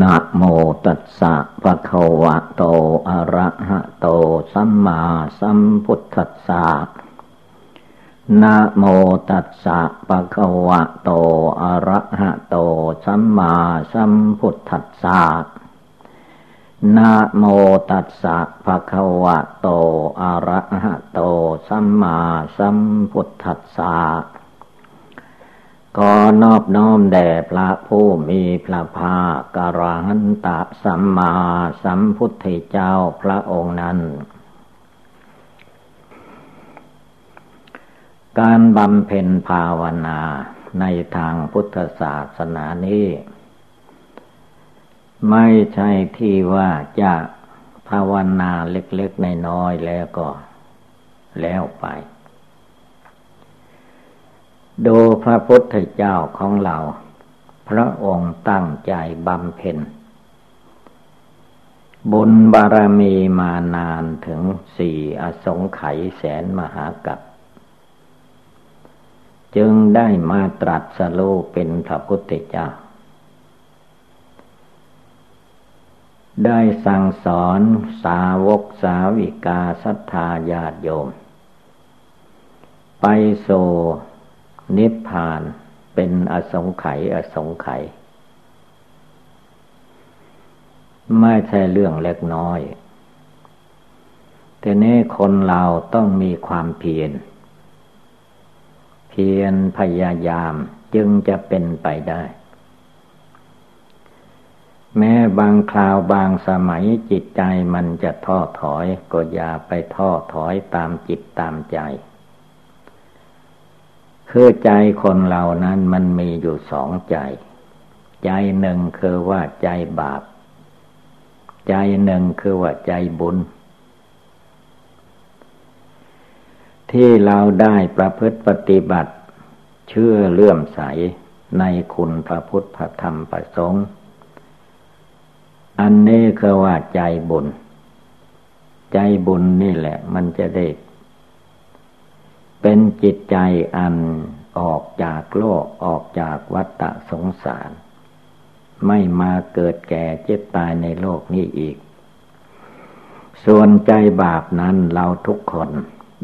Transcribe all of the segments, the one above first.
นะโมตัสสะภะคะวะโต อะระหะโต สัมมาสัมพุทธัสสะนะโมตัสสะภะคะวะโต อะระหะโต สัมมาสัมพุทธัสสะนะโมตัสสะภะคะวะโตอะระหะโตสัมมาสัมพุทธัสสะ ก็นอบน้อมแด่พระผู้มีพระภาคกรหันตะสัมมาสัมพุทธเจ้าพระองค์นั้น การบำเพ็ญภาวนาในทางพุทธศาสนานี้ ไม่ใช่ที่ว่าจะภาวนาเล็กๆในน้อยแล้วก็แล้วไป ดูพระพุทธเจ้าของเรา พระองค์ตั้งใจบำเพ็ญ บุญบารมีมานานถึงสี่อสงไขยแสนมหากัปจึงได้มาตรัสรู้เป็นพระพุทธเจ้า ได้สั่งสอนสาวกสาวิกาศรัทธาญาติโยม ไปโซ นิพพานเป็นอสงไขยอสงไขยไม่ใช่เรื่องเล็กน้อยแต่นี้คนเราต้องมีความเพียร เพียรพยายามจึงจะเป็นไปได้ แม้บางคราวบางสมัยจิตใจมันจะท้อถอย ก็อย่าไปท้อถอยตามจิตตามใจ คือใจคนเรานั้นมันมีอยู่สองใจ ใจหนึ่งคือว่าใจบาป ใจหนึ่งคือว่าใจบุญ ที่เราได้ประพฤติปฏิบัติ เชื่อเลื่อมใสในคุณพระพุทธพระธรรมพระสงฆ์อันนี้คือว่าใจบุญ ใจบุญนี่แหละ มันจะได้ เป็นจิตใจอันออกจากโลกออกจากวัฏสงสาร ไม่มาเกิดแก่เจ็บตายในโลกนี้อีก ส่วนใจบาปนั้นเราทุกคน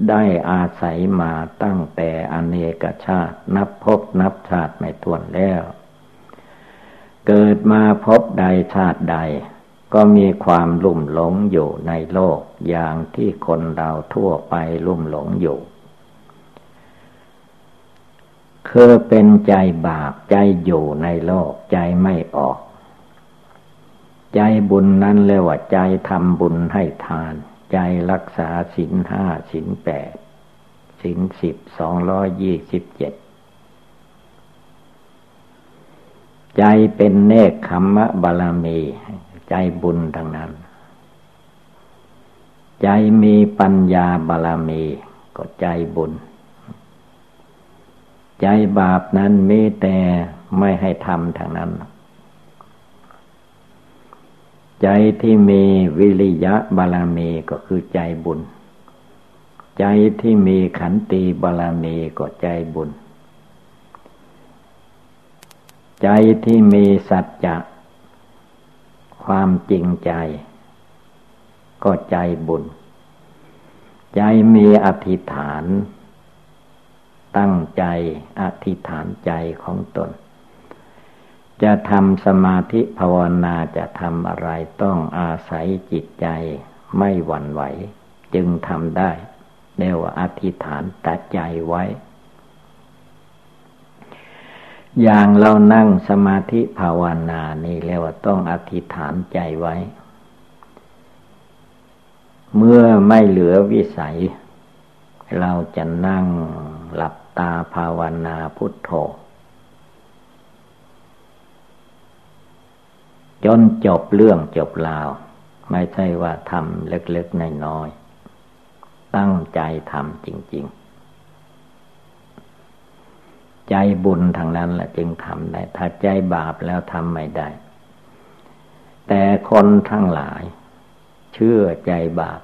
ได้อาศัยมาตั้งแต่อเนกชาติ นับพบนับชาติไม่ถ้วนแล้ว เกิดมาพบใดชาติใด ก็มีความลุ่มหลงอยู่ในโลกอย่างที่คนเราทั่วไปลุ่มหลงอยู่ คือเป็นใจบาปใจอยู่ในโลกใจไม่ออก ใจบุญนั้นเรียกว่าใจทำบุญให้ทาน ใจรักษาศีลห้าศีลแปดศีลสิบสองร้อยยี่สิบเจ็ดใจเป็นเนคขมมะบาลมี ใจบุญทั้งนั้น ใจมีปัญญาบาลมี ก็ใจบุญ ใจบาปนั้นมีแต่ไม่ให้ทำทางนั้น ใจที่มีวิริยะบาลามีก็คือใจบุญ ใจที่มีขันติบาลามีก็ใจบุญ ใจที่มีสัจจะความจริงใจ ก็ใจบุญ ใจมีอธิษฐาน ตั้งใจอธิษฐานใจของตน จะทำสมาธิภาวนาจะทำอะไรต้องอาศัยจิตใจไม่หวั่นไหว จึงทำได้เรียกว่าอธิษฐานตัดใจไว้ อย่างเรานั่งสมาธิภาวนานี่เรียกว่าต้องอธิษฐานใจไว้ เมื่อไม่เหลือวิสัย เราจะนั่งหลับ ตาภาวนาพุทโธ จนจบเรื่องจบราว ไม่ใช่ว่าทำเล็กๆน้อยๆตั้งใจทำจริง ๆ ใจบุญทางนั้นแหละจึงทำได้ ถ้าใจบาปแล้วทำไม่ได้ แต่คนทั้งหลาย เชื่อใจบาป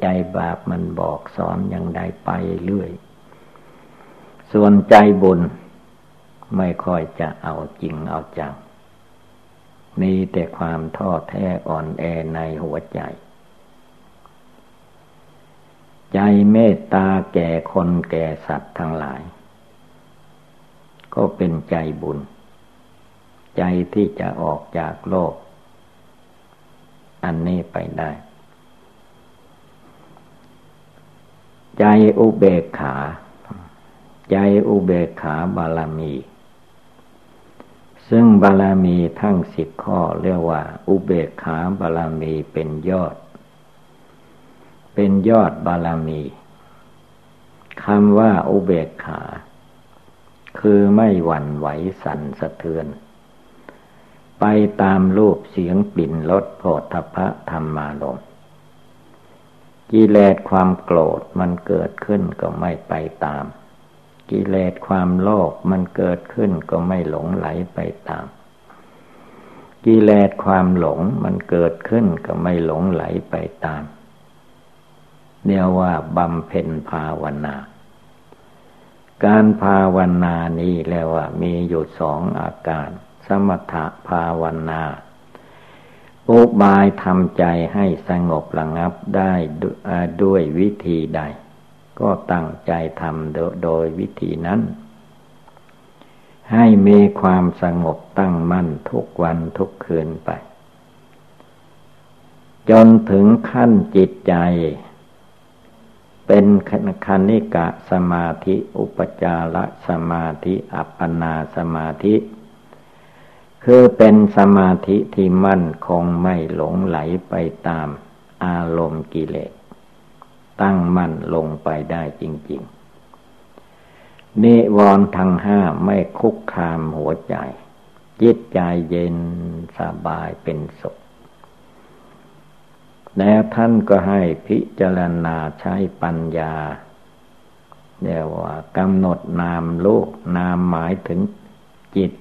ใจบาปมันบอกสอนอย่างใดไปเรื่อย ส่วนใจบุญไม่ค่อยจะเอาจริงเอาจังมีแต่ความท้อแท้อ่อนแอในหัวใจ ใจเมตตาแก่คนแก่สัตว์ทั้งหลาย ก็เป็นใจบุญ ใจที่จะออกจากโลก อันนี้ไปได้ ใจอุเบกขา ใจอุเบกขาบารมี ซึ่งบารมีทั้งสิบข้อเรียกว่า อุเบกขาบารมีเป็นยอด เป็นยอดบารมีคำว่าอุเบกขา คือไม่หวั่นไหวสั่นสะเทือน ไปตามรูปเสียงปิ่นรสโผฏฐะธรรมารมกิเลสความโกรธมันเกิดขึ้นก็ไม่ไปตาม กิเลสความโลภมันเกิดขึ้นก็ไม่หลงไหลไปตาม กิเลสความหลงมันเกิดขึ้นก็ไม่หลงไหลไปตามเรียกว่าบำเพ็ญภาวนา การภาวนานี้แล้วว่า มีอยู่สองอาการ สมถะภาวนาอุบายทำใจให้สงบระงับได้ด้วยวิธีใด ก็ตั้งใจทำโดยวิธีนั้น ให้มีความสงบตั้งมั่นทุกวันทุกคืนไป จนถึงขั้นจิตใจ เป็นคณิกะสมาธิอุปจารสมาธิอัปปนาสมาธิคือเป็นสมาธิที่มั่นคงไม่หลงไหลไปตามอารมณ์กิเลส ตั้งมั่นลงไปได้จริง ๆ นิวรณ์ทั้งห้าไม่คุกคามหัวใจ จิตใจเย็นสบายเป็นสุข แล้วท่านก็ให้พิจารณาใช้ปัญญาเรียกว่ากำหนดนามโลกนามหมายถึงจิต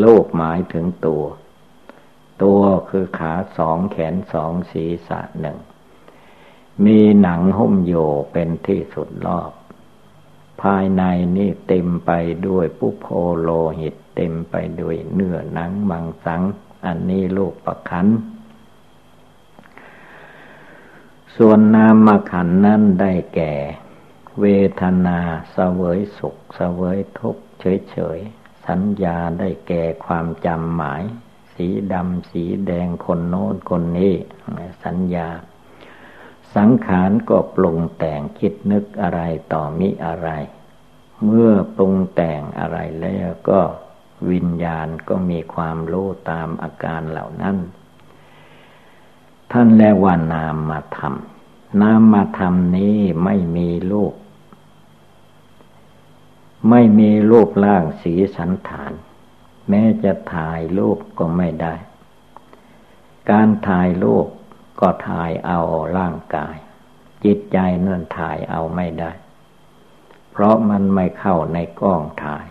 โลกหมายถึงตัว ตัวคือขาสองแขนสองศีรษะหนึ่ง มีหนังหุ้มโยเป็นที่สุดรอบ ภายในนี่เต็มไปด้วยปุโพโลหิต เต็มไปด้วยเนื้อหนังมังสัง อันนี้ลูกประคัน ส่วนนามขันนั้นได้แก่ เวทนาเสวยสุขเสวยทุกข์เฉยๆ สัญญาได้แก่ความจำหมาย สีดำสีแดงคนโน้นคนนี้สัญญา สังขารก็ปรุงแต่งคิดนึกอะไรต่อมิอะไร เมื่อปรุงแต่งอะไรแล้วก็วิญญาณก็มีความรู้ตามอาการเหล่านั้น ท่านเรียกว่านามมาทำนามมาทำนี้ไม่มีรูป ไม่มีรูปร่างสีสันฐาน แม้จะถ่ายรูปก็ไม่ได้ การถ่ายรูป ก็ถ่ายเอาร่างกาย จิตใจนั่นถ่ายเอาไม่ได้ เพราะมันไม่เข้าในกล้องถ่าย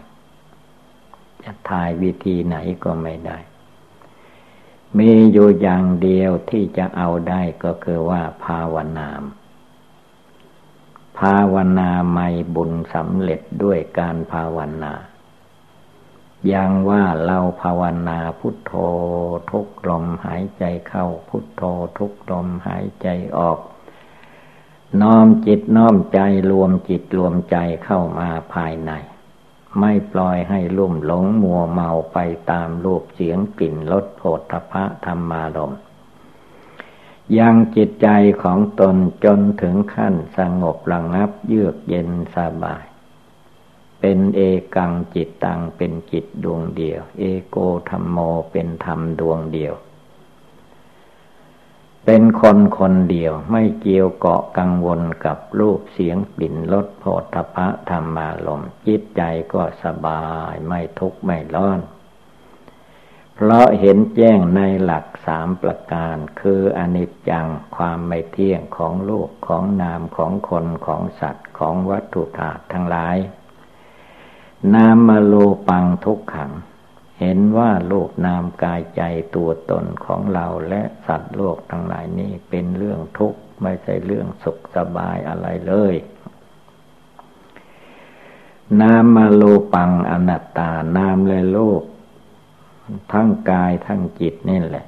จะถ่ายวิธีไหนก็ไม่ได้ มีอยู่อย่างเดียวที่จะเอาได้ก็คือว่าภาวนามภาวนาไม่บุญสำเร็จด้วยการภาวนา ย่างว่าเราภาวนาพุทโธทุกลมหายใจเข้าพุทโธทุกลมหายใจออก น้อมจิตน้อมใจรวมจิตรวมใจเข้ามาภายใน ไม่ปล่อยให้ลุ่มหลงมัวเมาไปตามรูปเสียงกลิ่นรสโผฏฐะธรรมารมยังจิตใจของตนจนถึงขั้นสงบระงับเยือกเย็นสบาย เป็นเอกังจิตตังเป็นจิตดวงเดียว เอโกธรรมโมเป็นธรรมดวงเดียว เป็นคนคนเดียวไม่เกี่ยวเกาะกังวลกับรูปเสียงกลิ่นรสโผฏฐะธรรมารมจิตใจก็สบายไม่ทุกข์ไม่ร้อน เพราะเห็นแจ้งในหลักสามประการคืออนิจจังความไม่เที่ยงของโลกของนามของคนของสัตว์ของวัตถุธาตุทั้งหลาย นามมาโลปังทุกขัง เห็นว่าโลกนามกายใจตัวตนของเราและสัตว์โลกทั้งหลายนี้เป็นเรื่องทุกข์ไม่ใช่เรื่องสุขสบายอะไรเลย นามมาโลปังอนัตตานามและโลก ทั้งกายทั้งจิตนี่แหละ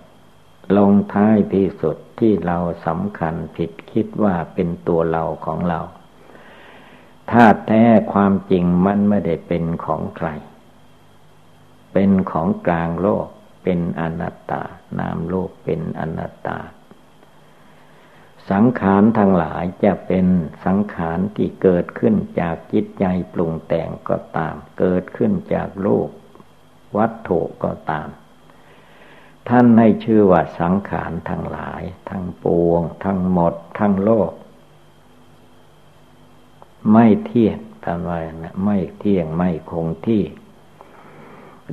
ลงท้ายที่สุดที่เราสำคัญผิดคิดว่าเป็นตัวเราของเรา ถ้าแท้ความจริงมันไม่ได้เป็นของใคร เป็นของกลางโลก เป็นอนัตตา นามโลกเป็นอนัตตา สังขารทั้งหลายจะเป็นสังขารที่เกิดขึ้นจากจิตใจปรุงแต่งก็ตาม เกิดขึ้นจากรูปวัตถุก็ตาม ท่านให้ชื่อว่าสังขารทั้งหลาย ทั้งปวง ทั้งหมด ทั้งโลก ไม่เที่ยงท่านว่านะไม่เที่ยงไม่คงที่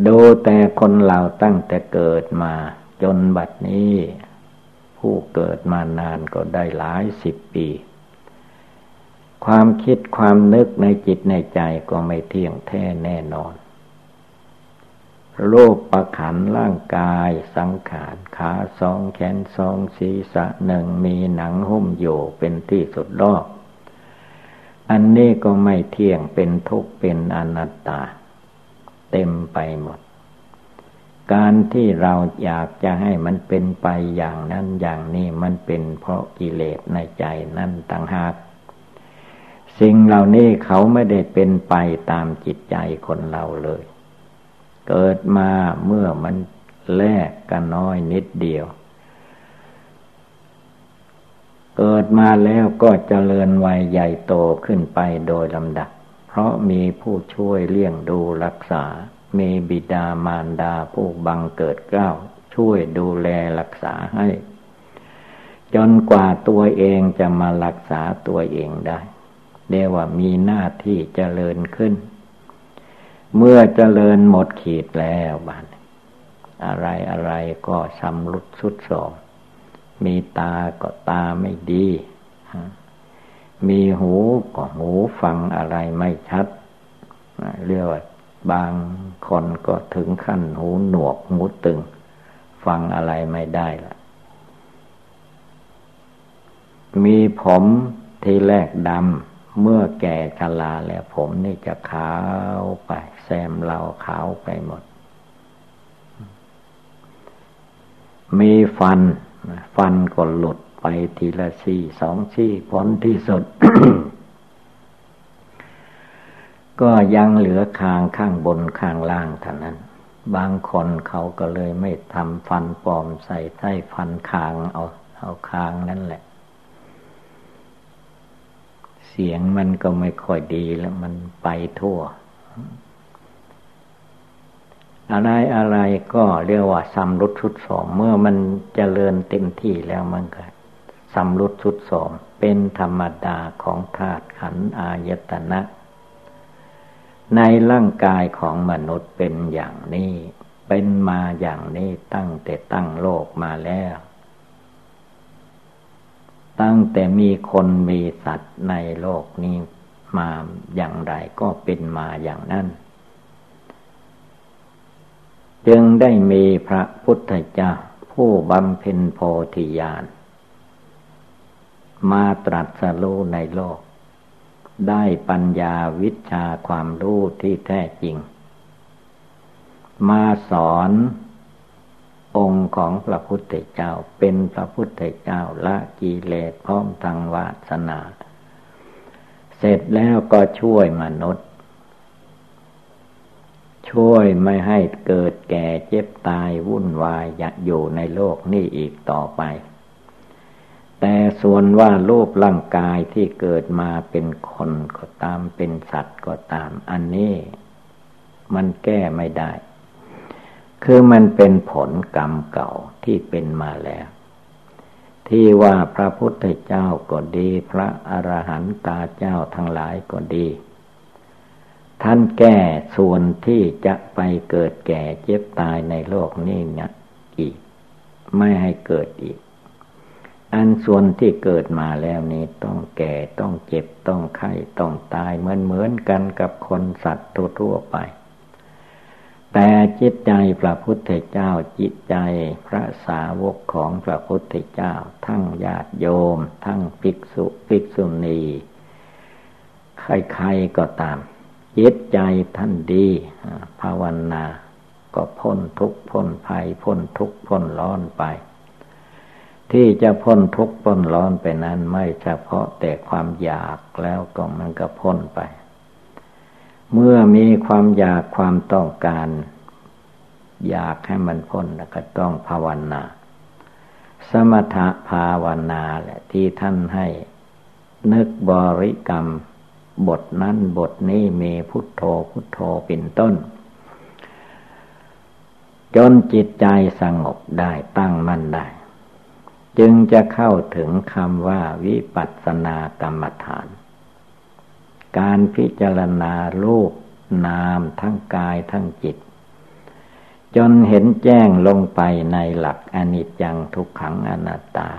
ดูแต่คนเราตั้งแต่เกิดมาจนบัดนี้ ผู้เกิดมานานก็ได้หลายสิบปี ความคิดความนึกในจิตในใจก็ไม่เที่ยงแท้แน่นอนโลกประขันร่างกายสังขารขาสองแขนสองศีรษะหนึ่งมีหนังหุ้มอยู่เป็นที่สุดรอบ อันนี้ก็ไม่เที่ยงเป็นทุกข์เป็นอนัตตา เต็มไปหมด การที่เราอยากจะให้มันเป็นไปอย่างนั้นอย่างนี้มันเป็นเพราะกิเลสในใจนั่นต่างหาก สิ่งเหล่านี้เขาไม่ได้เป็นไปตามจิตใจคนเราเลย เกิดมาเมื่อมันแลกกันน้อยนิดเดียว เกิดมาแล้วก็เจริญวัยใหญ่โตขึ้นไปโดยลำดับ เพราะมีผู้ช่วยเลี้ยงดูรักษา มีบิดามารดาผู้บังเกิดเกล้า ช่วยดูแลรักษาให้ จนกว่าตัวเองจะมารักษาตัวเองได้เรียกว่ามีหน้าที่เจริญขึ้น เมื่อเจริญหมดขีดแล้วบ้านอะไรอะไรก็สำรุดสุดสองมี มีตาก็ตาไม่ดี มีหูก็หูฟังอะไรไม่ชัด เรียกว่าบางคนก็ถึงขั้นหูหนวกหูตึง ฟังอะไรไม่ได้ละมีผมที่แรกดำ เมื่อแก่ชราแล้วผมนี่จะขาวไป แซมเราขาวไปหมด มีฟัน ฟันก็หลุดไปทีละซี่สองซี่ผลที่สุด ก็ยังเหลือคางข้างบนข้างล่างเท่านั้น บางคนเขาก็เลยไม่ทำฟันปลอมใส่ใต้ฟันคางเอาเอาคางนั่นแหละ เสียงมันก็ไม่ค่อยดีแล้วมันไปทั่ว อะไรอะไรก็เรียกว่าสำรุดชุดสองเมื่อมันจเจริญเต็มที่แล้วมันก็สำรุดชุดสองเป็นธรรมดาของธาตุขันอายตนะ ในร่างกายของมนุษย์เป็นอย่างนี้ เป็นมาอย่างนี้ตั้งแต่ตั้งโลกมาแล้ว ตั้งแต่มีคนมีสัตว์ในโลกนี้มาอย่างไรก็เป็นมาอย่างนั้น จึงได้มีพระพุทธเจ้าผู้บำเพ็ญโพธิญาณมาตรัสรู้ในโลก ได้ปัญญาวิชาความรู้ที่แท้จริง มาสอนองค์ของพระพุทธเจ้าเป็นพระพุทธเจ้าละกิเลสพร้อมทางวาสนา เสร็จแล้วก็ช่วยมนุษย์ ช่วยไม่ให้เกิดแก่เจ็บตายวุ่นวายอยากอยู่ในโลกนี้อีกต่อไป แต่ส่วนว่ารูปร่างกายที่เกิดมาเป็นคนก็ตามเป็นสัตว์ก็ตาม อันนี้มันแก้ไม่ได้ คือมันเป็นผลกรรมเก่าที่เป็นมาแล้ว ที่ว่าพระพุทธเจ้าก็ดี พระอรหันตาเจ้าทั้งหลายก็ดี ท่านแก้ส่วนที่จะไปเกิดแก่เจ็บตายในโลกนี้เนี่ยอีก ไม่ให้เกิดอีก อันส่วนที่เกิดมาแล้วนี้ต้องแก่ต้องเจ็บต้องไข้ต้องตายเหมือนเหมือนกันกับคนสัตว์ทั่วไป แต่จิตใจพระพุทธเจ้าจิตใจพระสาวกของพระพุทธเจ้า ทั้งญาติโยม ทั้งภิกษุภิกษุณี ใครๆก็ตาม จิตใจท่านดี ภาวนา ก็พ้นทุกข์พ้นภัย พ้นทุกข์พ้นร้อนไป ที่จะพ้นทุกข์พ้นร้อนไปนั้นไม่เฉพาะแต่ความอยากแล้วก็มันก็พ้นไป เมื่อมีความอยากความต้องการ อยากให้มันพ้นก็ต้องภาวนา สมถะภาวนาแหละที่ท่านให้นึกบริกรรม บทนั้นบทนี้มีพุทโธพุทโธเป็นต้น จนจิตใจสงบได้ตั้งมั่นได้ จึงจะเข้าถึงคำว่าวิปัสสนากรรมฐาน การพิจารณารูปนามทั้งกายทั้งจิต จนเห็นแจ้งลงไปในหลักอนิจจังทุกขังอนัตตา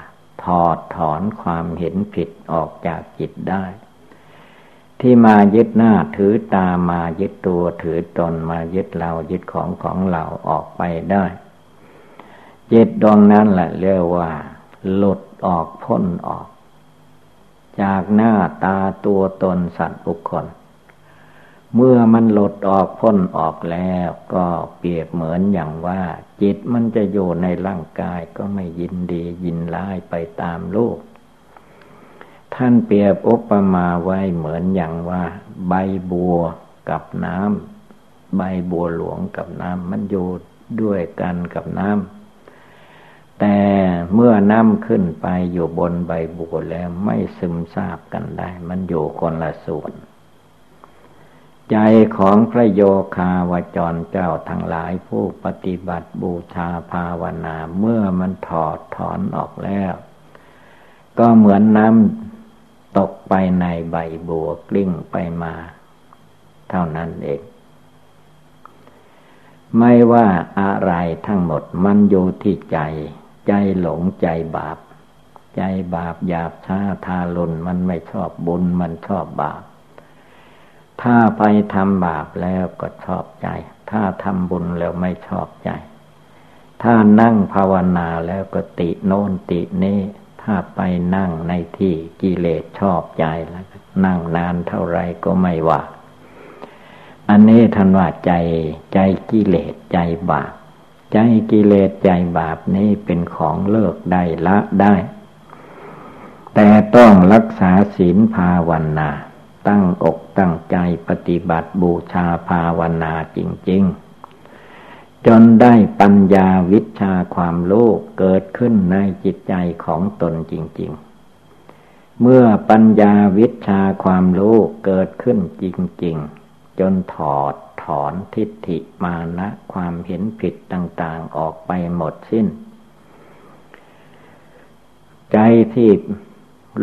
ถอดถอนความเห็นผิดออกจากจิตได้ ที่มายึดหน้าถือตามายึดตัวถือตนมายึดเรายึดของของเราออกไปได้จิตดวงนั้นแหละเรียกว่า หลุดออกพ้นออก จากหน้าตาตัวตนสัตว์บุคคล เมื่อมันหลุดออกพ้นออกแล้วก็เปรียบเหมือนอย่างว่า จิตมันจะอยู่ในร่างกายก็ไม่ยินดียินร้ายไปตามโลก ท่านเปรียบอุปมาไว้เหมือนอย่างว่า ใบบัวกับน้ำใบบัวหลวงกับน้ำมันอยู่ด้วยกันกับน้ำแต่เมื่อน้ำขึ้นไปอยู่บนใบบัวแล้วไม่ซึมซาบกันได้ มันอยู่คนละส่วน ใจของพระโยคาวจรเจ้าทั้งหลายผู้ปฏิบัติบูชาภาวนา เมื่อมันถอดถอนออกแล้ว ก็เหมือนน้ำ ตกไปในใบบัวกลิ้งไปมา เท่านั้นเอง ไม่ว่าอะไรทั้งหมดมันอยู่ที่ใจ ใจหลงใจบาป ใจบาปหยาบช้าทารุณมันไม่ชอบบุญมันชอบบาป ถ้าไปทำบาปแล้วก็ชอบใจ ถ้าทำบุญแล้วไม่ชอบใจ ถ้านั่งภาวนาแล้วก็ติโน่นตินี้ ถ้าไปนั่งในที่กิเลสชอบใจแล้ว นั่งนานเท่าไรก็ไม่ว่าอันนี้ท่านว่าใจใจกิเลสใจบาป ใจกิเลสใจบาปนี้เป็นของเลิกได้ละได้ แต่ต้องรักษาศีลภาวนา ตั้งอกตั้งใจปฏิบัติบูชาภาวนาจริง ๆ จนได้ปัญญาวิชาความโลภเกิดขึ้นในจิตใจของตนจริง ๆ เมื่อปัญญาวิชาความโลภเกิดขึ้นจริง ๆ จนถอดถอนทิฏฐิมานะความเห็นผิดต่างๆออกไปหมดสิ้น ใจที่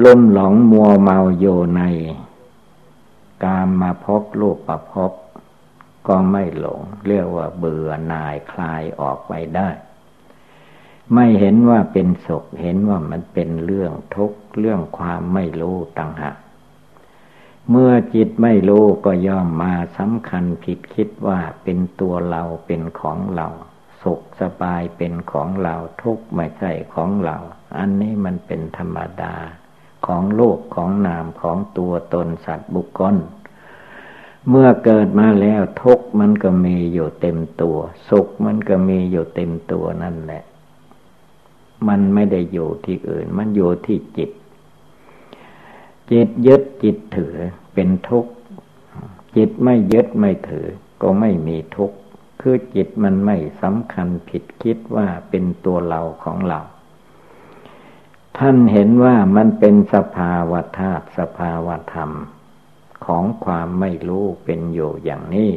ลุ่มหลงมัวเมาโยใน กามมาพบรูปประพบ ก็ไม่หลง เรียกว่าเบื่อหน่ายคลายออกไปได้ ไม่เห็นว่าเป็นสุขเห็นว่ามันเป็นเรื่องทุกข์เรื่องความไม่รู้ต่างหากเมื่อจิตไม่รู้ก็ย่อมมาสำคัญผิดคิดว่าเป็นตัวเราเป็นของเราสุขสบายเป็นของเราทุกข์ไม่ใช่ของเรา อันนี้มันเป็นธรรมดา ของโลกของนามของตัวตนสัตว์บุคคล เมื่อเกิดมาแล้วทุกมันก็มีอยู่เต็มตัว สุขมันก็มีอยู่เต็มตัวนั่นแหละ มันไม่ได้อยู่ที่อื่น มันอยู่ที่จิต จิตยึดจิตถือเป็นทุกข์ จิตไม่ยึดไม่ถือ ก็ไม่มีทุกข์คือจิตมันไม่สำคัญผิดคิดว่าเป็นตัวเราของเรา ท่านเห็นว่ามันเป็นสภาวะธาตุสภาวะธรรม ของความไม่รู้เป็นอยู่อย่างนี้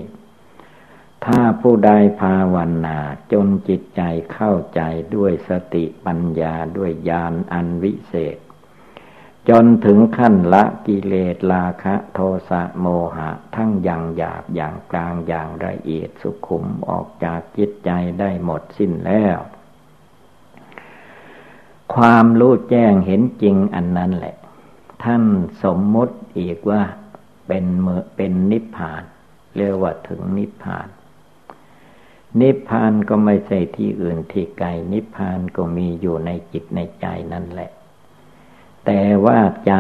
ถ้าผู้ใดภาวนาจนจิตใจเข้าใจด้วยสติปัญญาด้วยญาณอันวิเศษ จนถึงขั้นละกิเลสราคะโทสะโมหะ ทั้งอย่างหยาบอย่างกลางอย่างละเอียดสุขุมออกจากจิตใจได้หมดสิ้นแล้วความรู้แจ้งเห็นจริงอันนั้นแหละ ท่านสมมติอีกว่า เป็นเมื่อเป็นนิพพาน เรียกว่าถึงนิพพาน นิพพานก็ไม่ใช่ที่อื่นที่ไกลนิพพานก็มีอยู่ในจิตในใจนั่นแหละ แต่ว่าใจ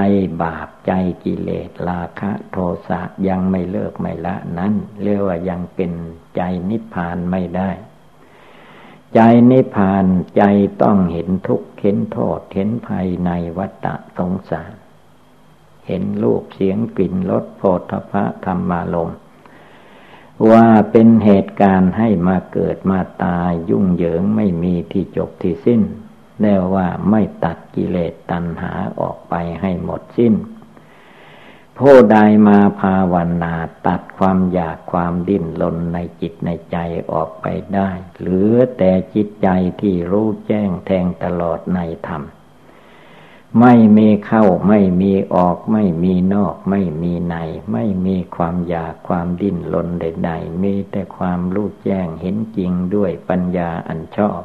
บาปใจกิเลสราคะโทสะยังไม่เลิกไม่ละนั้นเรียกว่ายังเป็นใจนิพพานไม่ได้ใจนิพพานใจต้องเห็นทุกข์เห็นโทษเห็นภัยในวัฏสงสาร เห็นรูปเสียงกลิ่นรสโผฏฐะธรรมารมว่าเป็นเหตุการณ์ให้มาเกิดมาตายยุ่งเหยิงไม่มีที่จบที่สิ้นแล้วว่าไม่ตัดกิเลสตัณหาออกไปให้หมดสิ้นผู้ใดมาภาวนาตัดความอยากความดิ้นรนในจิตในใจออกไปได้ เหลือแต่จิตใจที่รู้แจ้งแทงตลอดในธรรม ไม่มีเข้าไม่มีออก ไม่มีนอก ไม่มีใน ไม่มีความอยากความดิ้นรนใดๆมีแต่ความรู้แจ้งเห็นจริงด้วยปัญญาอันชอบ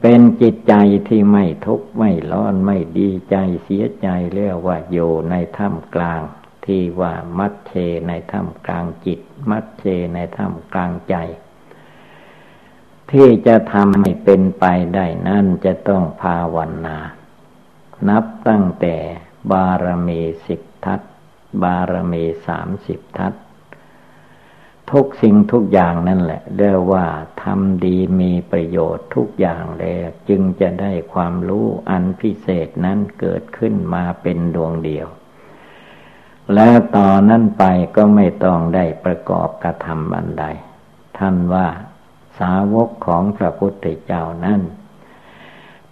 เป็นจิตใจที่ไม่ทุกข์ไม่ร้อนไม่ดีใจเสียใจเรียกว่าอยู่ในถ้ำกลาง ที่ว่ามัดเชในถ้ำกลางจิต มัดเชในถ้ำกลางใจที่จะทำให้เป็นไปได้นั่นจะต้องภาวนา นับตั้งแต่บารมีสิบทัศบารมีสามสิบทัศทุกสิ่งทุกอย่างนั่นแหละเรียกว่าทำดีมีประโยชน์ทุกอย่างแล้วจึงจะได้ความรู้อันพิเศษนั้นเกิดขึ้นมาเป็นดวงเดียว แล้วต่อนนั้นไปก็ไม่ต้องได้ประกอบกระทำอันใด ท่านว่าสาวกของพระพุทธเจ้านั้น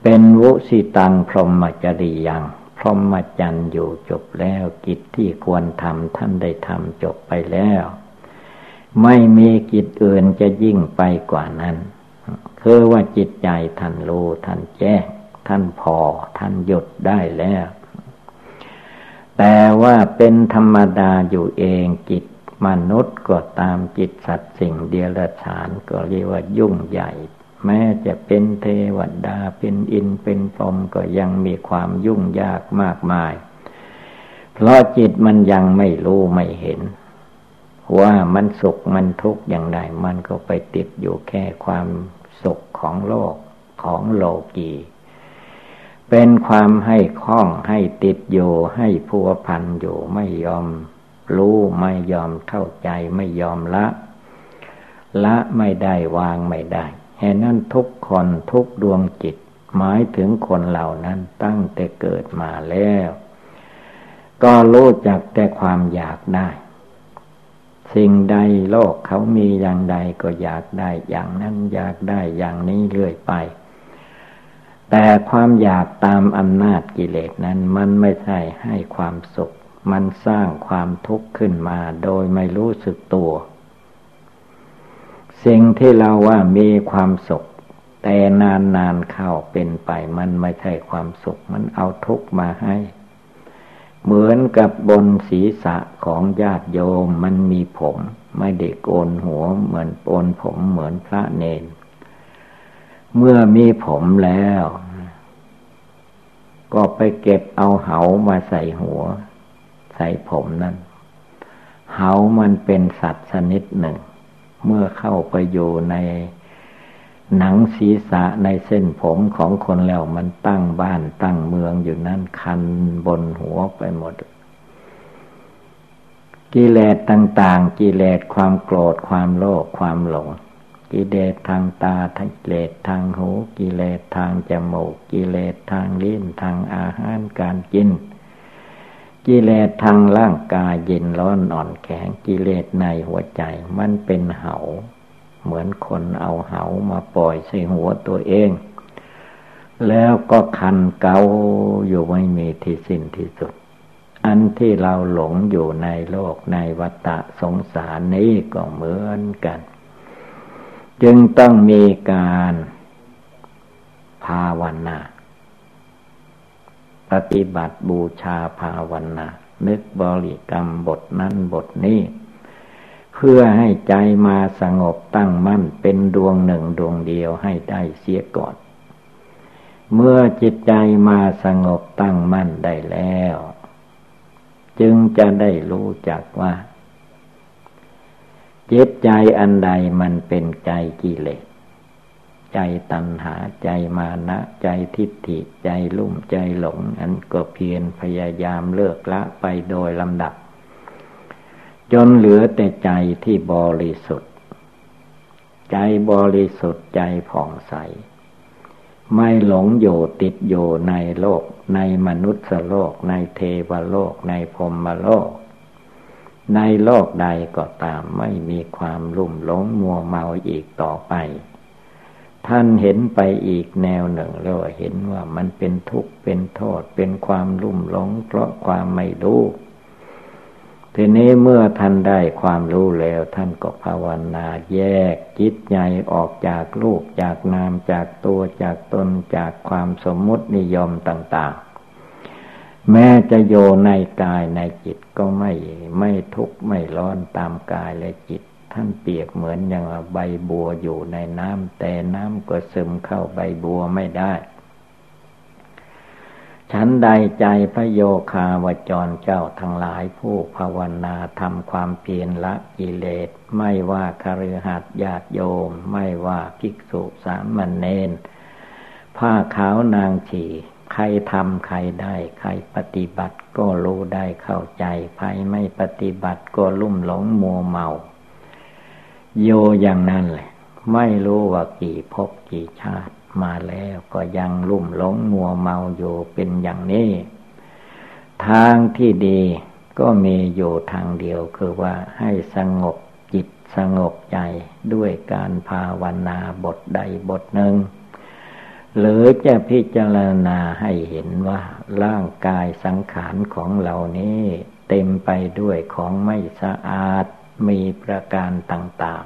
เป็นวุสิตังพรหมจริยังพรหมจรรย์อยู่จบแล้วกิจที่ควรทำท่านได้ทำจบไปแล้ว ไม่มีกิจอื่นจะยิ่งไปกว่านั้น คือว่าจิตใจท่านรู้ท่านแจ้งท่านพอท่านหยุดได้แล้ว แต่ว่าเป็นธรรมดาอยู่เองจิตมนุษย์ก็ตามจิตสัตว์สิ่งเดียรฉานก็เรียกว่ายุ่งใหญ่ แม้จะเป็นเทวดาเป็นอินเป็นพรหมก็ยังมีความยุ่งยากมากมาย เพราะจิตมันยังไม่รู้ไม่เห็น ว่ามันสุขมันทุกข์อย่างไรมันก็ไปติดอยู่แค่ความสุขของโลกของโลกีเป็นความให้คล้องให้ติดอยู่ให้พัวพันอยู่ไม่ยอมรู้ไม่ยอมเข้าใจไม่ยอมละ ละไม่ได้วางไม่ได้ แห่นั้นทุกคนทุกดวงจิต หมายถึงคนเหล่านั้นตั้งแต่เกิดมาแล้ว ก็รู้จักแต่ความอยากได้ สิ่งใดโลกเขามีอย่างใดก็อยากได้ อย่างนั้นอยากได้อย่างนี้เรื่อยไป แต่ความอยากตามอำนาจกิเลสนั้นมันไม่ใช่ให้ความสุข มันสร้างความทุกข์ขึ้นมาโดยไม่รู้สึกตัว สิ่งที่เราว่ามีความสุข แต่นานๆเข้าเป็นไป มันไม่ใช่ความสุข มันเอาทุกมาให้ เหมือนกับบนศีรษะของญาติโยมมันมีผม ไม่ได้โกนหัวเหมือนโกนผมเหมือนพระเนน เมื่อมีผมแล้ว ก็ไปเก็บเอาเหามาใส่หัว ใส่ผมนั้นเหามันเป็นสัตว์ชนิดหนึ่ง เมื่อเข้าไปอยู่ในหนังศีรษะในเส้นผมของคนแล้วมันตั้งบ้านตั้งเมืองอยู่นั่นคันบนหัวไปหมด กิเลสต่าง ๆ กิเลสความโกรธความโลภความหลง กิเลสทางตาทางกิเลสทางหู กิเลสทางจมูก กิเลสทางลิ้นทางอาหารการกิน กิเลสทางร่างกายเย็นร้อนอ่อนแข็งกิเลสในหัวใจ มันเป็นเหา เหมือนคนเอาเหามาปล่อยใส่หัวตัวเอง แล้วก็คันเกาอยู่ไม่มีที่สิ้นที่สุด อันที่เราหลงอยู่ในโลกในวัฏสงสารนี้ก็เหมือนกัน จึงต้องมีการภาวนา ปฏิบัติบูชาภาวนานึกบริกรรมบทนั้นบทนี้ เพื่อให้ใจมาสงบตั้งมั่นเป็นดวงหนึ่งดวงเดียวให้ได้เสียก่อน เมื่อจิตใจมาสงบตั้งมั่นได้แล้ว จึงจะได้รู้จักว่าจิตใจอันใดมันเป็นใจกิเลส ใจตัณหาใจมานะใจทิฏฐิใจลุ่มใจหลง อันก็เพียรพยายามเลิกละไปโดยลำดับ จนเหลือแต่ใจที่บริสุทธิ์ ใจบริสุทธิ์ใจผ่องใส ไม่หลงอยู่ติดอยู่ในโลก ในมนุษย์โลก ในเทวโลก ในพรมโลก ในโลกใดก็ตามไม่มีความลุ่มหลงมัวเมาอีกต่อไป ท่านเห็นไปอีกแนวหนึ่งแล้วเห็นว่ามันเป็นทุกข์เป็นโทษเป็นความลุ่มหลง เพราะความไม่รู้ทีนี้เมื่อท่านได้ความรู้แล้ว ท่านก็ภาวนาแยกจิตใจออกจากลูกจากนามจากตัวจากตนจากความสมมุตินิยมต่าง ๆ แม้จะโยในกายในจิตก็ไม่ไม่ทุกข์ไม่ร้อนตามกายและจิต ท่านเปียบเหมือนอย่างใบบัวอยู่ในน้ำแต่น้ำก็ซึมเข้าใบบัวไม่ได้ฉันใดใจพระโยคาวจรเจ้าทั้งหลายผู้ภาวนาทำความเพียรละกิเลส ไม่ว่าคฤหัสถ์ญาติโยม ไม่ว่าภิกษุสามเณรผ้าขาวนางฉีใครทำใครได้ ใครปฏิบัติก็รู้ได้เข้าใจ ใครไม่ปฏิบัติก็ลุ่มหลงมัวเมา โยอย่างนั้นแหละ ไม่รู้ว่ากี่ภพกี่ชาติมาแล้วก็ยังลุ่มหลงมัวเมาอยู่เป็นอย่างนี้ ทางที่ดีก็มีอยู่ทางเดียวคือว่าให้สงบจิตสงบใจด้วยการภาวนาบทใดบทหนึ่ง หรือจะพิจารณาให้เห็นว่าร่างกายสังขารของเรานี้ เต็มไปด้วยของไม่สะอาด มีประการต่าง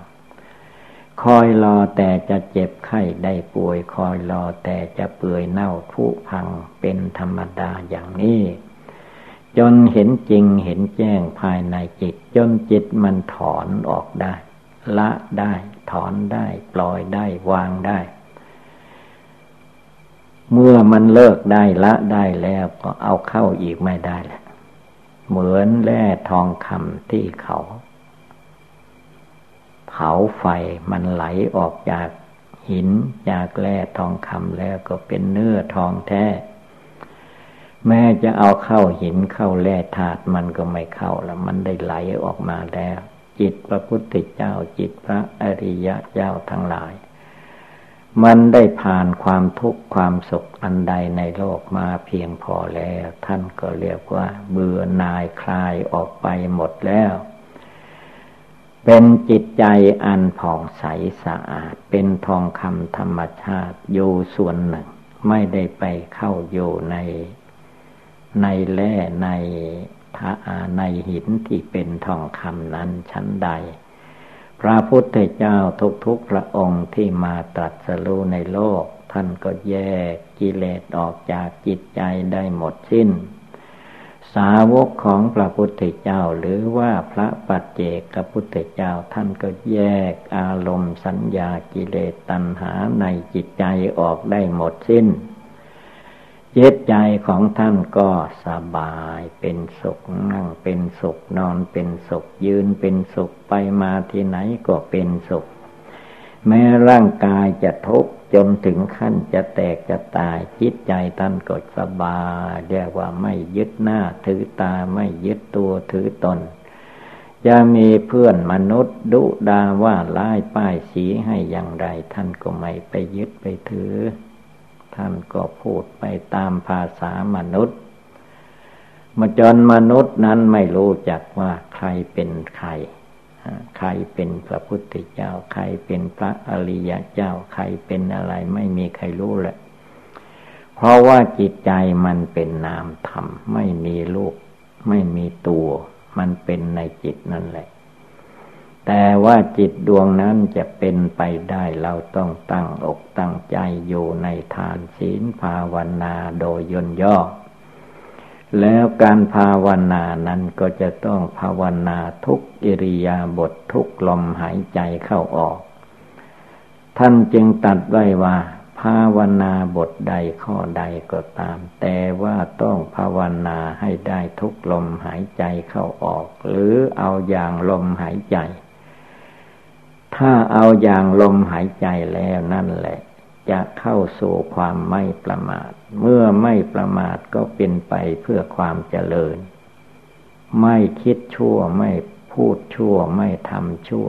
ๆ คอยรอแต่จะเจ็บไข้ได้ป่วย คอยรอแต่จะเปื่อยเน่าทุพังเป็นธรรมดาอย่างนี้ จนเห็นจริงเห็นแจ้งภายในจิต จนจิตมันถอนออกได้ ละได้ถอนได้ปล่อยได้วางได้ เมื่อมันเลิกได้ละได้แล้วก็เอาเข้าอีกไม่ได้แหละเหมือนแร่ทองคำที่เขา เผาไฟมันไหลออกจากหินจากแร่ทองคำแล้วก็เป็นเนื้อทองแท้ แม้จะเอาเข้าหินเข้าแร่ธาตุมันก็ไม่เข้าแล้ว มันได้ไหลออกมาแล้ว จิตพระพุทธเจ้าจิตพระอริยะเจ้าทั้งหลาย มันได้ผ่านความทุกข์ความสุขอันใดในโลกมาเพียงพอแล้ว ท่านก็เรียกว่า เบื่อนายคลายออกไปหมดแล้ว เป็นจิตใจอันผ่องใสสะอาด เป็นทองคำธรรมชาติอยู่ส่วนหนึ่ง ไม่ได้ไปเข้าอยู่ใน ในแร่ในทาในหินที่เป็นทองคำนั้นชั้นใด พระพุทธเจ้าทุกๆพระองค์ที่มาตรัสรู้ในโลก ท่านก็แยกกิเลสออกจากจิตใจได้หมดสิ้น สาวกของพระพุทธเจ้าหรือว่าพระปัจเจกพุทธเจ้าท่านก็แยกอารมณ์สัญญากิเลสตัณหาในจิตใจออกได้หมดสิ้นจิตใจของท่านก็สบายเป็นสุขนั่งเป็นสุขนอนเป็นสุขยืนเป็นสุขไปมาที่ไหนก็เป็นสุข แม้ร่างกายจะทุกข์ จนถึงขั้นจะแตกจะตายจิตใจท่านก็สบายเรียกว่าไม่ยึดหน้าถือตาไม่ยึดตัวถือตน จะมีเพื่อนมนุษย์ดุดาว่าร้ายป้ายสีให้อย่างไร ท่านก็ไม่ไปยึดไปถือ ท่านก็พูดไปตามภาษามนุษย์มาจนมนุษย์นั้นไม่รู้จักว่าใครเป็นใคร ใครเป็นพระพุทธเจ้า ใครเป็นพระอริยเจ้า ใครเป็นอะไรไม่มีใครรู้แหละ เพราะว่าจิตใจมันเป็นนามธรรม ไม่มีลูกไม่มีตัว มันเป็นในจิตนั่นแหละ แต่ว่าจิตดวงนั้นจะเป็นไปได้เราต้องตั้งอกตั้งใจอยู่ในทานศีลภาวนาโดยยนย่อ แล้วการภาวนานั้นก็จะต้องภาวนาทุกอิริยาบถททุกลมหายใจเข้าออก ท่านจึงตัดไว้ว่า ภาวนาบทใดข้อใดก็ตาม แต่ว่าต้องภาวนาให้ได้ทุกลมหายใจเข้าออก หรือเอาอย่างลมหายใจ ถ้าเอาอย่างลมหายใจแล้วนั่นแหละ จะเข้าสู่ความไม่ประมาท เมื่อไม่ประมาทก็เป็นไปเพื่อความเจริญ ไม่คิดชั่วไม่พูดชั่วไม่ทำชั่ว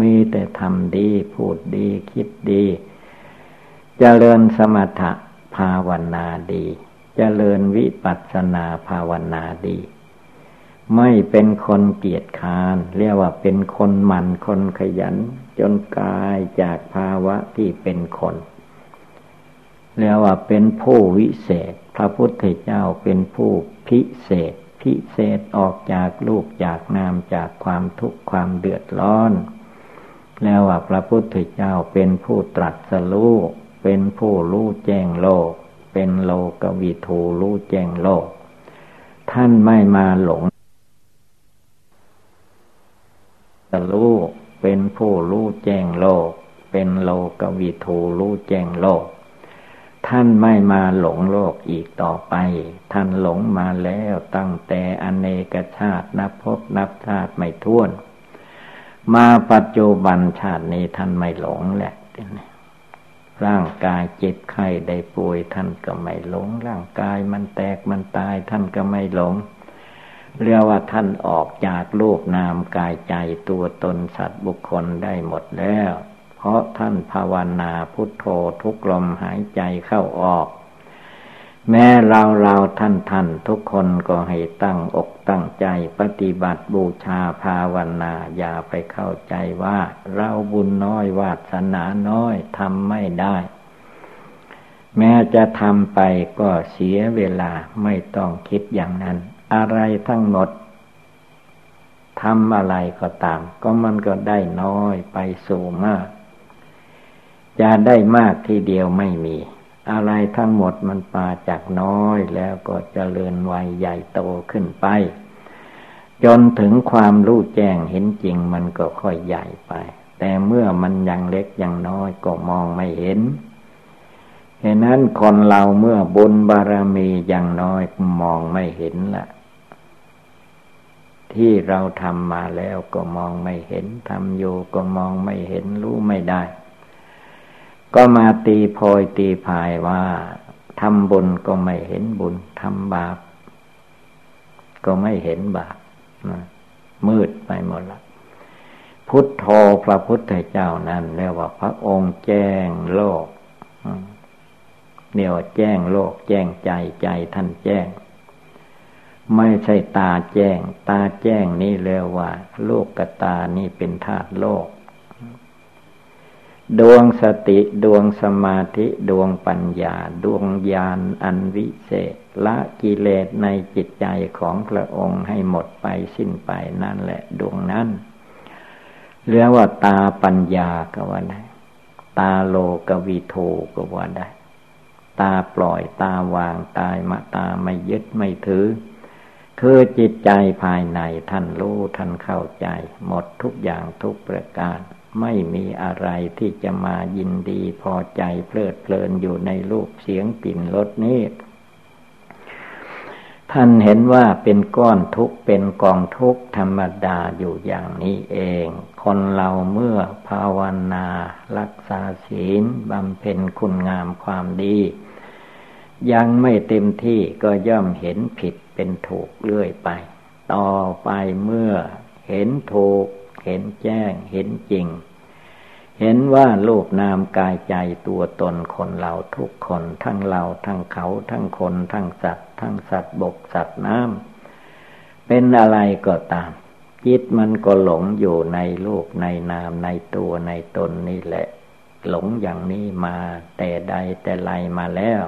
มีแต่ทำดีพูดดีคิดดีจเจริญสมถะภาวนาดีจเจริญวิปัสสนาภาวนาดี ไม่เป็นคนเกียจคาน เรียกว่าเป็นคนหมั่นคนขยัน จนกายจากภาวะที่เป็นคน เรียกว่าเป็นผู้วิเศษ พระพุทธเจ้าเป็นผู้พิเศษ พิเศษออกจากลูกจากนามจากความทุกข์ความเดือดร้อน แล้วว่าพระพุทธเจ้าเป็นผู้ตรัสรู้เป็นผู้รู้แจ้งโลก เป็นโลกวิทูรู้แจ้งโลก ท่านไม่มาหลงตรู้เป็นผู้รู้แจ้งโลก เป็นโลกวิทูรู้แจ้งโลก ท่านไม่มาหลงโลกอีกต่อไป ท่านหลงมาแล้วตั้งแต่อเนกชาตินับพบนับชาติไม่ท้วน มาปัจจุบันชาตินี้ท่านไม่หลงแหละร่างกายเจ็บไข้ได้ป่วยท่านก็ไม่หลง ร่างกายมันแตกมันตายท่านก็ไม่หลง เรียกว่าท่านออกจากโลกนามกายใจตัวตนสัตว์บุคคลได้หมดแล้ว เพราะท่านภาวนาพุทโธทุกลมหายใจเข้าออก แม้เราเราท่านท่านทุกคนก็ให้ตั้งอกตั้งใจปฏิบัติบูชาภาวนา อย่าไปเข้าใจว่า เราบุญน้อยวาสนาน้อยทำไม่ได้ แม้จะทำไปก็เสียเวลาไม่ต้องคิดอย่างนั้น อะไรทั้งหมดทำอะไรก็ตาม ก็มันก็ได้น้อยไปสู่มาก จะได้มากทีเดียวไม่มี อะไรทั้งหมดมันปาจากน้อยแล้วก็จเจริญวัยใหญ่โตขึ้นไป จนถึงความรู้แจ้งเห็นจริงมันก็ค่อยใหญ่ไป แต่เมื่อมันยังเล็กยังน้อยก็มองไม่เห็นเหตุนั้นคนเราเมื่อบุญบารมียังน้อยมองไม่เห็นละที่เราทำมาแล้วก็มองไม่เห็นทำอยู่ก็มองไม่เห็นรู้ไม่ได้ ก็มาตีโพยตีพายว่าทำบุญก็ไม่เห็นบุญทำบาป ก็ไม่เห็นบาปมืดไปหมดละพุทโธพระพุทธเจ้านั้นเรียกว่าพระองค์แจ้งโลกเนี่ยแจ้งโลก แจ้งใจใจท่านแจ้ง ไม่ใช่ตาแจ้ง ตาแจ้งนี่เรียกว่า โลกกตานี่เป็นธาตุโลก ดวงสติดวงสมาธิดวงปัญญา ดวงญาณอันวิเศษ ละกิเลสในจิตใจของพระองค์ให้หมดไปสิ้นไปนั่นแหละดวงนั้นเรียกว่าตาปัญญาก็ว่าได้ ตาโลกวิโทก็ว่าได้ ตาปล่อยตาวางตายมาตาไม่ยึดไม่ถือคือจิตใจภายในท่านรู้ท่านเข้าใจ หมดทุกอย่างทุกประการ ไม่มีอะไรที่จะมายินดีพอใจเพลิดเพลินอยู่ในรูปเสียงกลิ่นรสนี้ท่านเห็นว่าเป็นก้อนทุกข์เป็นกองทุกข์ธรรมดาอยู่อย่างนี้เอง คนเราเมื่อภาวนา รักษาศีลบำเพ็ญคุณงามความดี ยังไม่เต็มที่ก็ย่อมเห็นผิดเป็นถูกเรื่อยไป ต่อไปเมื่อเห็นถูก เห็นแจ้งเห็นจริง เห็นว่ารูปนามกายใจตัวตนคนเราทุกคนทั้งเราทั้งเขาทั้งคนทั้งสัตว์ ทั้งสัตว์บกสัตว์น้ำเป็นอะไรก็ตาม จิตมันก็หลงอยู่ในรูปในนามในตัวในตนนี่แหละ หลงอย่างนี้มาแต่ใดแต่ไรมาแล้ว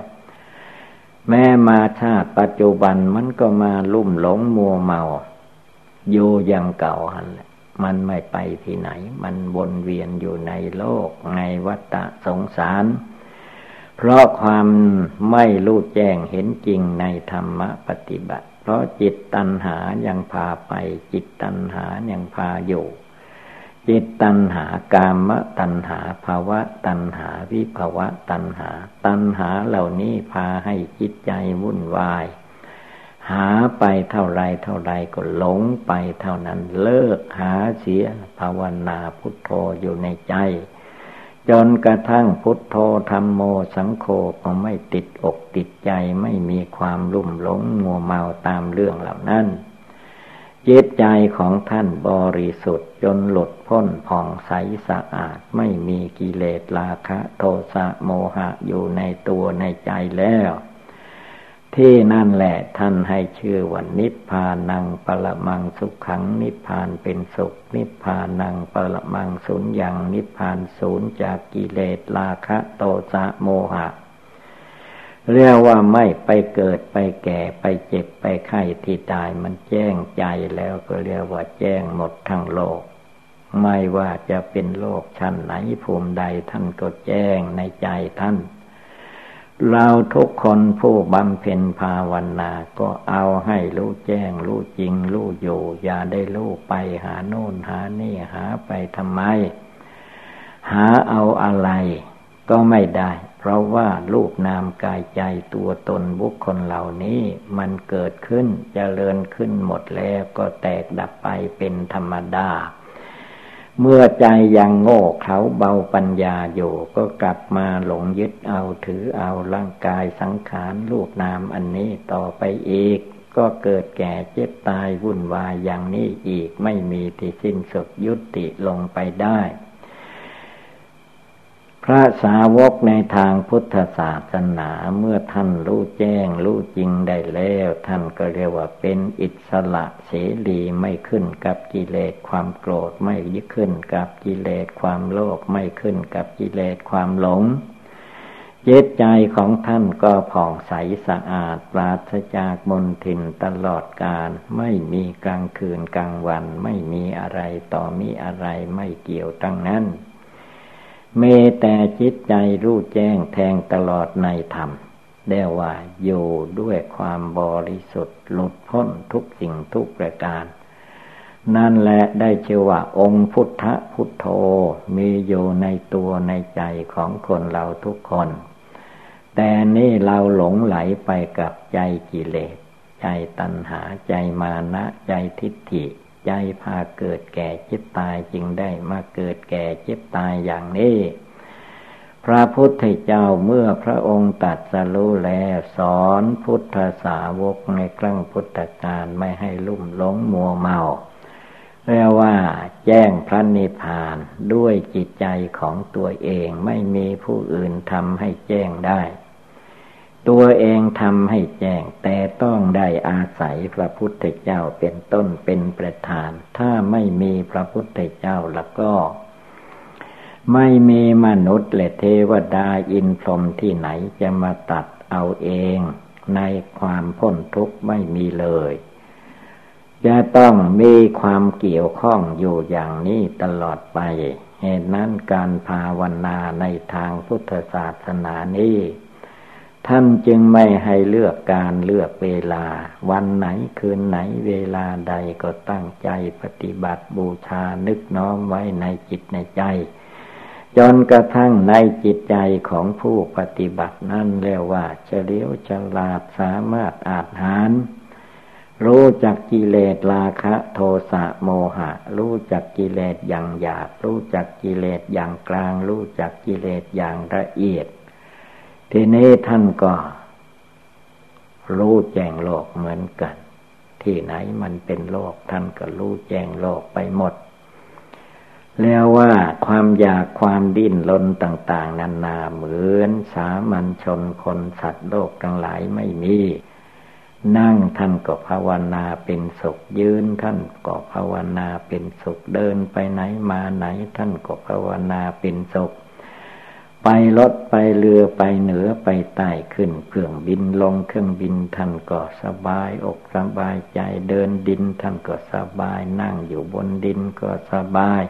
แม้มาชาติปัจจุบันมันก็มาลุ่มหลงมัวเมา อยู่อย่างเก่าหันแหละ มันไม่ไปที่ไหน มันวนเวียนอยู่ในโลก ในวัฏสงสาร เพราะความไม่รู้แจ้งเห็นจริงในธรรมปฏิบัติ เพราะจิตตัณหายังพาไป จิตตัณหายังพาอยู่ จิตตัณหากามตัณหาภาวะตัณหาวิภาวะตัณหา ตัณหาเหล่านี้พาให้จิตใจวุ่นวาย หาไปเท่าไรเท่าไรก็หลงไปเท่านั้นเลิกหาเสียภาวนาพุทโธอยู่ในใจ จนกระทั่งพุทโธธรรมโมสังโฆก็ไม่ติดอกติดใจไม่มีความลุ่มหลงมัวเมาตามเรื่องเหล่านั้นจิตใจของท่านบริสุทธิ์จนหลุดพ้นผ่องใสสะอาดไม่มีกิเลสราคะ โทสะโมหะอยู่ในตัวในใจแล้ว ที่นั่นแหละท่านให้ชื่อว่านิพพานังปรมังสุขขัง นิพพานเป็นสุข นิพพานังปรมังสุญญังนิพพานศูนย์จากกิเลสราคะโทสะโมหะเรียกว่าไม่ไปเกิดไปแก่ไปเจ็บไปไข้ที่ตายมันแจ้งใจแล้วก็เรียกว่าแจ้งหมดทั้งโลก ไม่ว่าจะเป็นโลกชั้นไหนภูมิใดท่านก็แจ้งในใจท่าน เราทุกคนผู้บำเพ็ญภาวนา ก็เอาให้รู้แจ้ง รู้จริง รู้อยู่ อย่าได้รู้ไปหาโน่นหานี่หาไปทำไม หาเอาอะไรก็ไม่ได้ เพราะว่ารูปนามกายใจตัวตนบุคคลเหล่านี้ มันเกิดขึ้นจเจริญขึ้นหมดแล้วก็แตกดับไปเป็นธรรมดาเมื่อใจยังโง่เขาเบาปัญญาอยู่ก็กลับมาหลงยึดเอาถือเอาร่างกายสังขารรูปนามอันนี้ต่อไปอีก ก็เกิดแก่เจ็บตายวุ่นวายอย่างนี้อีกไม่มีที่สิ้นสุดยุติลงไปได้ พระสาวกในทางพุทธศาสนาเมื่อท่านรู้แจ้งรู้จริงได้แล้ว ท่านก็เรียกว่าเป็นอิสระเสรีไม่ขึ้นกับกิเลสความโกรธไม่ยึดขึ้นกับกิเลสความโลภไม่ขึ้นกับกิเลสความหลงเจตใจของท่านก็ผ่องใสสะอาดปราศจากมนทินตลอดกาลไม่มีกลางคืนกลางวัน ไม่มีอะไรต่อมีอะไรไม่เกี่ยวตั้งนั้น มแต่จิตใจรู้แจ้งแทงตลอดในธรรมได้ว่าอยู่ด้วยความบริสุทธิ์หลุดพ้นทุกสิ่งทุกประการ นั่นแหละได้ชื่อว่าองค์พุทธพุทโธมีอยู่ในตัวในใจของคนเราทุกคน แต่นี่เราหลงไหลไปกับใจกิเลส ใจตัณหาใจมานะใจทิฏฐิ ใจพาเกิดแก่เจ็บตายจึงได้มาเกิดแก่เจ็บตายอย่างนี้ พระพุทธเจ้าเมื่อพระองค์ตัดสรู้แล้วสอนพุทธสาวกในครั้งพุทธกาลไม่ให้ลุ่มหลงมัวเมาเรียกว่าแจ้งพระนิพพานด้วยจิตใจของตัวเองไม่มีผู้อื่นทำให้แจ้งได้ ตัวเองทำให้แจ้ง แต่ต้องได้อาศัยพระพุทธเจ้าเป็นต้นเป็นประธาน ถ้าไม่มีพระพุทธเจ้าแล้วก็ ไม่มีมนุษย์และเทวดาอินพรหมที่ไหนจะมาตัดเอาเองในความพ้นทุกข์ไม่มีเลย จะต้องมีความเกี่ยวข้องอยู่อย่างนี้ตลอดไป เหตุนั้นการภาวนาในทางพุทธศาสนานี้ ท่านจึงไม่ให้เลือกการเลือกเวลา วันไหนคืนไหนเวลาใดก็ตั้งใจปฏิบัติบูชานึกน้อมไว้ในจิตในใจ จนกระทั่งในจิตใจของผู้ปฏิบัตินั่นเรียกว่าเฉลียวฉลาดสามารถอาจหารรู้จักกิเลสราคะโทสะโมหะ รู้จักกิเลสอย่างหยาบ รู้จักกิเลสอย่างกลาง รู้จักกิเลสอย่างละเอียด ทีนี้ท่านก็ รู้แจ้งโลกเหมือนกัน ที่ไหนมันเป็นโลก ท่านก็รู้แจ้งโลกไปหมด แล้วว่าความอยากความดิ้นรนต่าง ๆ นานาเหมือนสามัญชนคนสัตว์โลกทั้งหลายไม่มีนั่งท่านก็ภาวนาเป็นสุขยืนท่านก็ภาวนาเป็นสุขเดินไปไหนมาไหน ท่านก็ภาวนาเป็นสุข ไปรถไปเรือไปเหนือไปใต้ขึ้นเครื่องบินลงเครื่องบินท่านก็สบายอกสบายใจเดินดินท่านก็สบายนั่งอยู่บนดินก็สบาย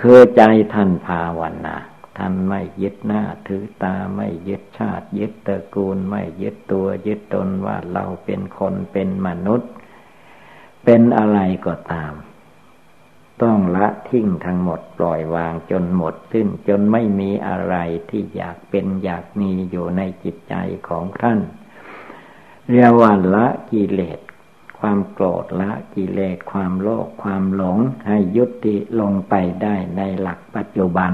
คือใจท่านภาวนาท่านไม่ยึดหน้าถือตาไม่ยึดชาติ ยึดตระกูลไม่ยึดตัวยึดตนว่าเราเป็นคนเป็นมนุษย์ เป็นอะไรก็ตาม ต้องละทิ้งทั้งหมดปล่อยวางจนหมดสิ้นจนไม่มีอะไรที่อยากเป็นอยากมีอยู่ในจิตใจของท่าน เรียกว่าละกิเลส ความโกรธละกิเลสความโลภความหลงให้ยุติลงไปได้ในหลักปัจจุบัน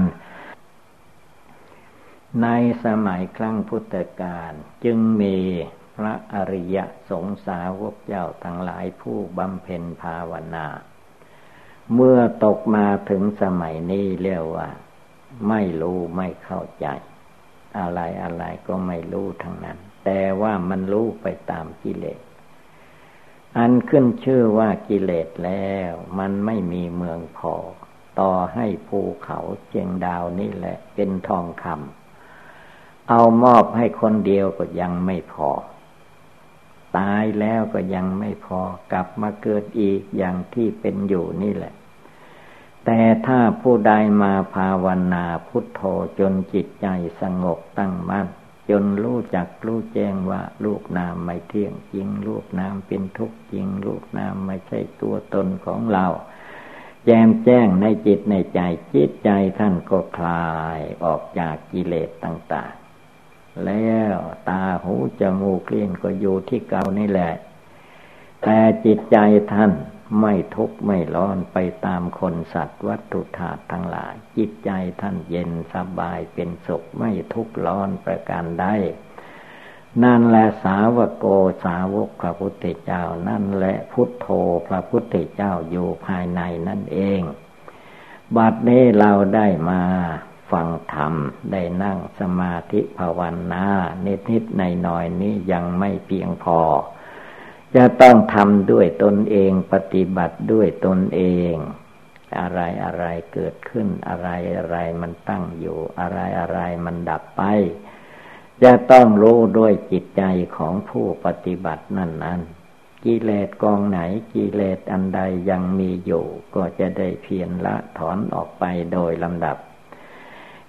ในสมัยครั้งพุทธกาลจึงมีพระอริยสงสาวกเจ้าทั้งหลายผู้บำเพ็ญภาวนา เมื่อตกมาถึงสมัยนี้เรียกว่า ไม่รู้ไม่เข้าใจ อะไรอะไรก็ไม่รู้ทั้งนั้น แต่ว่ามันรู้ไปตามกิเลส อันขึ้นชื่อว่ากิเลสแล้ว มันไม่มีเมืองพอ ต่อให้ภูเขาเจียงดาวนี่แหละ เป็นทองคำเอามอบให้คนเดียวก็ยังไม่พอ ตายแล้วก็ยังไม่พอกลับมาเกิดอีกอย่างที่เป็นอยู่นี่แหละ แต่ถ้าผู้ใดมาภาวนาพุทโธจนจิตใจสงบตั้งมั่นจนรู้จักรู้แจ้งว่าลูกนามไม่เที่ยงจริงลูกนามเป็นทุกข์จริงลูกนามไม่ใช่ตัวตนของเราแจมแจ้งในจิตในใจจิตใจท่านก็คลายออกจากกิเลสต่าง แล้วตาหูจมูกเลี้ยก็อยู่ที่เก่านี่แหละ แต่จิตใจท่านไม่ทุกข์ไม่ร้อนไปตามคนสัตว์วัตถุธาตุทั้งหลาย จิตใจท่านเย็นสบายเป็นสุขไม่ทุกข์ร้อนประการใดนั่นแหละสาวกโกสาวกพระพุทธเจ้า นั่นแหละพุทโธพระพุทธเจ้าอยู่ภายในนั่นเอง บัดนี้เราได้มา ฟังธรรม ได้นั่งสมาธิภาวนาเนนิดในหน่อยนี้ยังไม่เพียงพอ จะต้องทำด้วยตนเองปฏิบัติด้วยตนเอง อะไรอะไรเกิดขึ้นอะไรอะไรมันตั้งอยู่อะไรอะไรมันดับไป จะต้องรู้ด้วยจิตใจของผู้ปฏิบัตินั่นนั้นกิเลสกองไหนกิเลสอันใดยังมีอยู่ ก็จะได้เพียรละถอนออกไปโดยลำดับ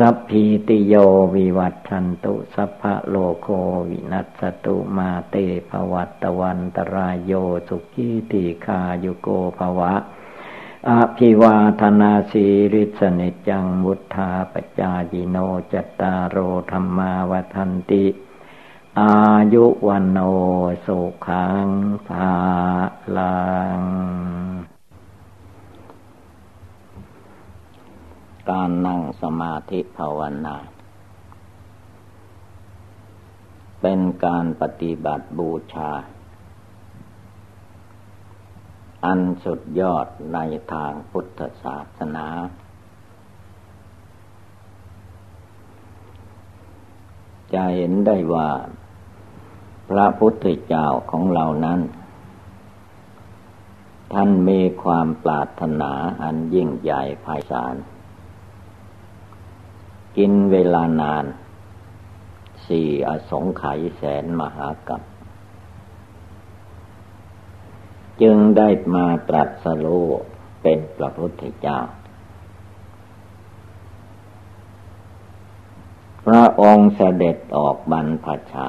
สัพพีติโยวิวัตชันตุ สัพพะโลโควินัสตุมาเตภวัตวันตรายโยสุขีติคายุโกภวะอภิวาธนาสีริสนิจังมุทธาปจายิโนจตารโรธรรมาวทันติ อายุวันโนสุขังภาลัง การนั่งสมาธิภาวนา เป็นการปฏิบัติบูชา อันสุดยอดในทางพุทธศาสนา จะเห็นได้ว่า พระพุทธเจ้าของเรานั้น ท่านมีความปรารถนาอันยิ่งใหญ่ไพศาล กินเวลานาน สี่อสงไขยแสนมหากับ จึงได้มาตรัสรู้เป็นพระพุทธเจ้า พระองค์เสด็จออกบรรพชา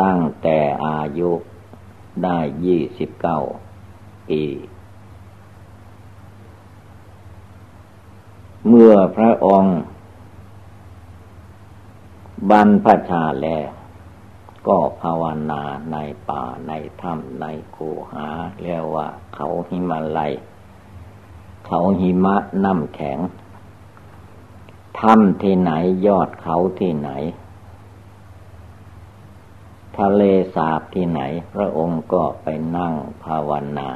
ตั้งแต่อายุได้ยี่สิบเก้าปี เมื่อพระองค์บรรพชาแล้ว ก็ภาวนาในป่าในถ้ำในคูหาเรียกว่า เขาหิมาลัย เขาหิมะน้ำแข็งถ้ำที่ไหนยอดเขาที่ไหน ทะเลสาบที่ไหน พระองค์ก็ไปนั่งภาวนา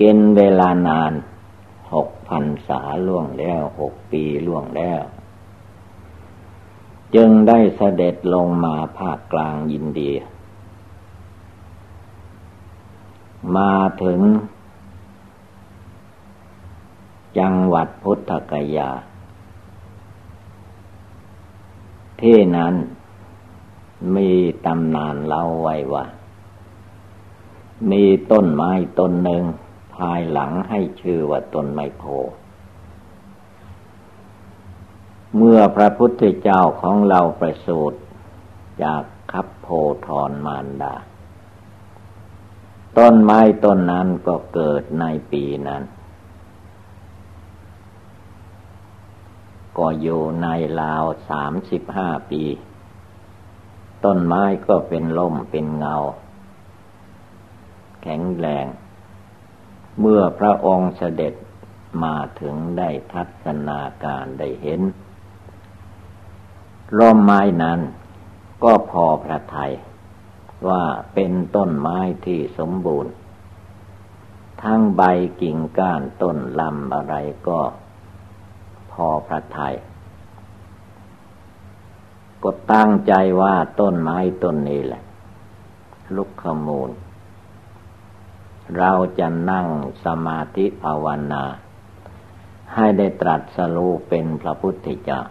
กินเวลานานหกพันษาล่วงแล้วหกปีล่วงแล้ว จึงได้เสด็จลงมาภาคกลางยินเดีย มาถึง จังหวัดพุทธกยา ที่นั้นมีตำนานเล่าไว้ว่า มีต้นไม้ต้นหนึ่งายหลังให้ชื่อว่าตนไมโพ เมื่อพระพุทธเจ้าของเราประสูติจากคับโพธรมารดา ต้นไม้ต้นนั้นก็เกิดในปีนั้น ก็อยู่ในลาวสามสิบห้าปี ต้นไม้ก็เป็นล่มเป็นเงา แข็งแรง เมื่อพระองค์เสด็จมาถึงได้ทัศนาการได้เห็นร่มไม้นั้นก็พอพระไทยว่าเป็นต้นไม้ที่สมบูรณ์ ทั้งใบกิ่งก้านต้นลำอะไรก็ พอพระไทยก็ตั้งใจว่าต้นไม้ต้นนี้แหละ ลุกขมูล เราจะนั่งสมาธิภาวนา ให้ได้ตรัสรู้เป็นพระพุทธเจ้า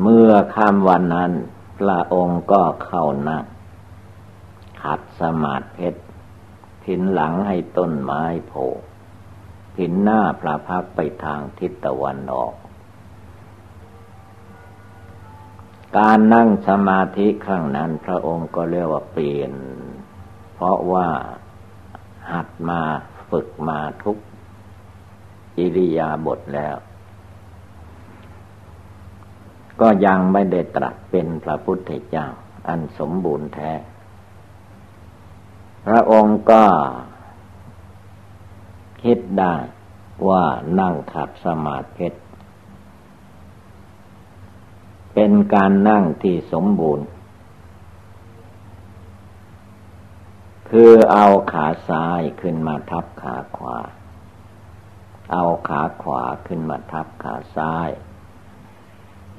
เมื่อค่ำวันนั้น พระองค์ก็เข้านั่งขัดสมาธิเพชรผินหลังให้ต้นไม้โผล่ผินหน้าพระพักไปทางทิศตะวันออก การนั่งสมาธิครั้งนั้นพระองค์ก็เรียกว่าเปลี่ยน ราะว่าหัดมาฝึกมาทุกอิริยาบถแล้ว ก็ยังไม่ได้ตรัสเป็นพระพุทธเจ้า อันสมบูรณ์แท้ พระองค์ก็คิดได้ว่านั่งขัดสมาธิเป็นการนั่งที่สมบูรณ์ คือเอาขาซ้ายขึ้นมาทับขาขวา เอาขาขวาขึ้นมาทับขาซ้าย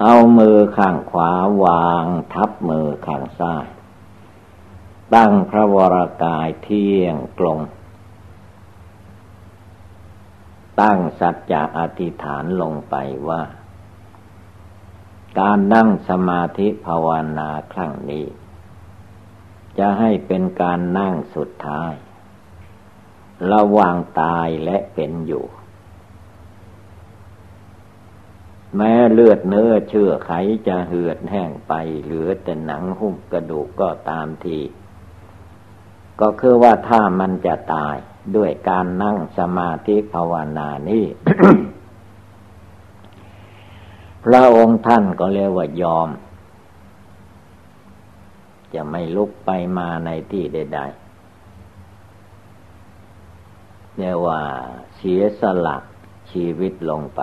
เอามือข้างขวาวางทับมือข้างซ้าย ตั้งพระวรากายเที่ยงตรง ตั้งสัจจะอธิษฐานลงไปว่า การนั่งสมาธิภาวนาครั้งนี้ จะให้เป็นการนั่งสุดท้าย ระหว่างตายและเป็นอยู่ แม้เลือดเนื้อเชื่อไขจะเหือดแห้งไป เหลือแต่หนังหุ้มกระดูกก็ตามที ก็คือว่าถ้ามันจะตายด้วยการนั่งสมาธิภาวนานี้พระองค์ท่านก็เรียกว่ายอม จะไม่ลุกไปมาในที่ใดๆเรียกว่าเสียสละชีวิตลงไป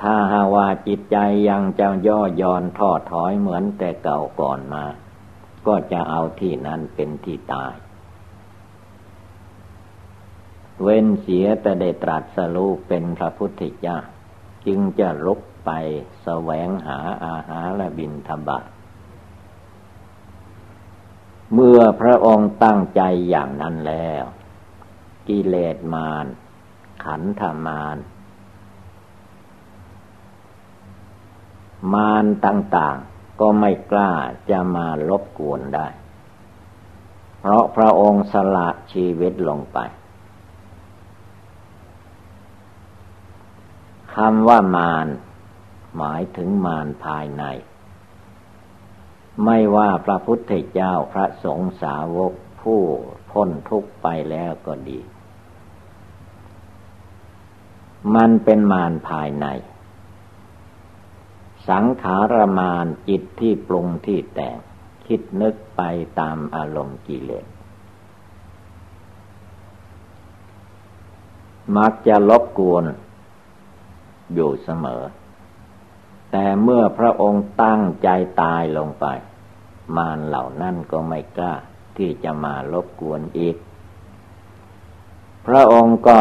ถ้าหาว่าจิตใจยังจะย่อย่อนท้อถอยเหมือนแต่เก่าก่อนมา ก็จะเอาที่นั้นเป็นที่ตาย เว้นเสียแต่ได้ตรัสรู้เป็นพระพุทธเจ้าจึงจะลุกไปแสวงหาอาหารและบินธบาต เมื่อพระองค์ตั้งใจอย่างนั้นแล้ว กิเลสมาร ขันธมาร มารต่าง ๆ ก็ไม่กล้าจะมาลบกวนได้ เพราะพระองค์สละชีวิตลงไปคำว่ามาร หมายถึงมารภายใน ไม่ว่าพระพุทธเจ้าพระสงฆ์สาวกผู้พ้นทุกข์ไปแล้วก็ดี มันเป็นมารภายใน สังขารมานจิตที่ปรุงที่แต่ง คิดนึกไปตามอารมณ์กิเลสมักจะลบกวนอยู่เสมอ แต่เมื่อพระองค์ตั้งใจตายลงไป มารเหล่านั้นก็ไม่กล้า ที่จะมาลบกวนอีก พระองค์ก็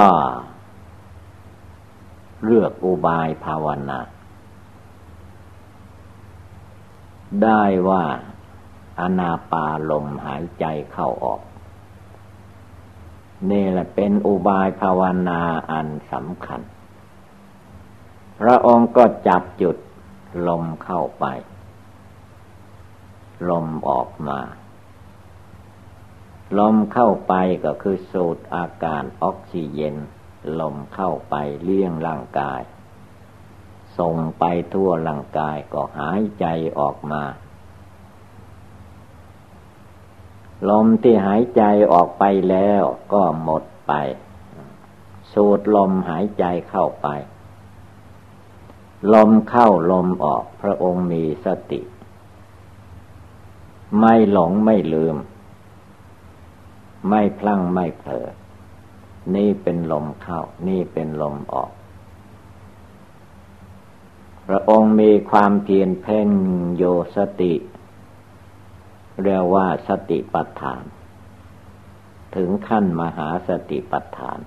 เลือกอุบายภาวนา ได้ว่าอนาปาลมหายใจเข้าออก นี่แหละเป็นอุบายภาวนาอันสำคัญ พระองค์ก็จับจุด ลมเข้าไป ลมออกมา ลมเข้าไปก็คือสูดอากาศออกซิเจนลมเข้าไปเลี้ยงร่างกาย ส่งไปทั่วร่างกายก็หายใจออกมา ลมที่หายใจออกไปแล้วก็หมดไป สูดลมหายใจเข้าไป ลมเข้าลมออกพระองค์มีสติ ไม่หลงไม่ลืม ไม่พลั้งไม่เผลอนี่เป็นลมเข้า นี่เป็นลมออก พระองค์มีความเพียรเพ่งโยสติ เรียกว่าสติปัฏฐาน ถึงขั้นมหาสติปัฏฐาน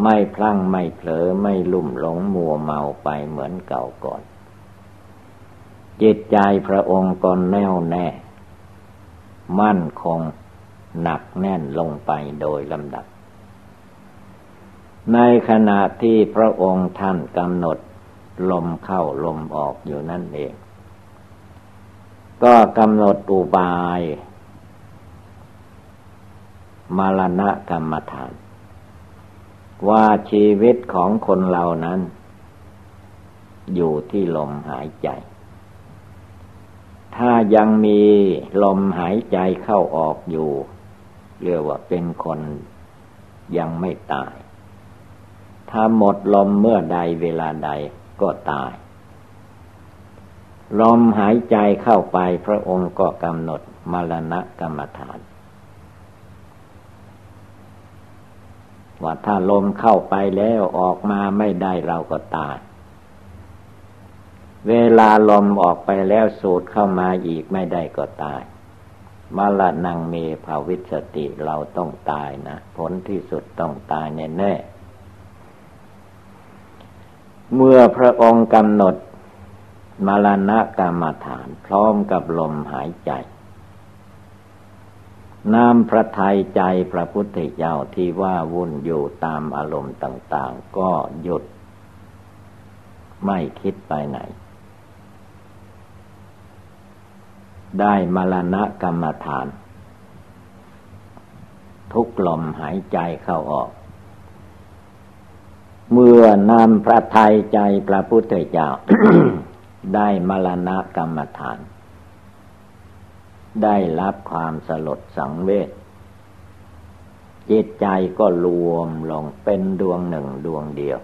ไม่พลั้งไม่เผลอไม่ลุ่มหลงมัวเมาไปเหมือนเก่าก่อน จิตใจพระองค์ก็แน่วแน่ มั่นคงหนักแน่นลงไปโดยลำดับ ในขณะที่พระองค์ท่านกำหนดลมเข้าลมออกอยู่นั่นเอง ก็กำหนดอุบายมรณะกรรมฐาน ว่าชีวิตของคนเรานั้น อยู่ที่ลมหายใจ ถ้ายังมีลมหายใจเข้าออกอยู่ เรียกว่าเป็นคนยังไม่ตาย ถ้าหมดลมเมื่อใดเวลาใดก็ตาย ลมหายใจเข้าไปพระองค์ก็กำหนดมรณะกรรมฐาน ว่าถ้าลมเข้าไปแล้วออกมาไม่ได้เราก็ตาย เวลาลมออกไปแล้วสูดเข้ามาอีกไม่ได้ก็ตายมรณงเมภาวิสติเราต้องตายนะ ผลที่สุดต้องตายแน่ๆเมื่อพระองค์กำหนดมรณะกรรมฐานพร้อมกับลมหายใจ น้ำพระทัยใจพระพุทธเจ้าที่ว่าวุ่นอยู่ตามอารมณ์ต่าง ๆ ก็หยุด ไม่คิดไปไหน ได้มรณะกรรมฐาน ทุกลมหายใจเข้าออก เมื่อนำพระทัยใจพระพุทธเจ้า ได้มรณะกรรมฐาน ได้รับความสลดสังเวชจิตใจก็รวมลงเป็นดวงหนึ่งดวงเดียว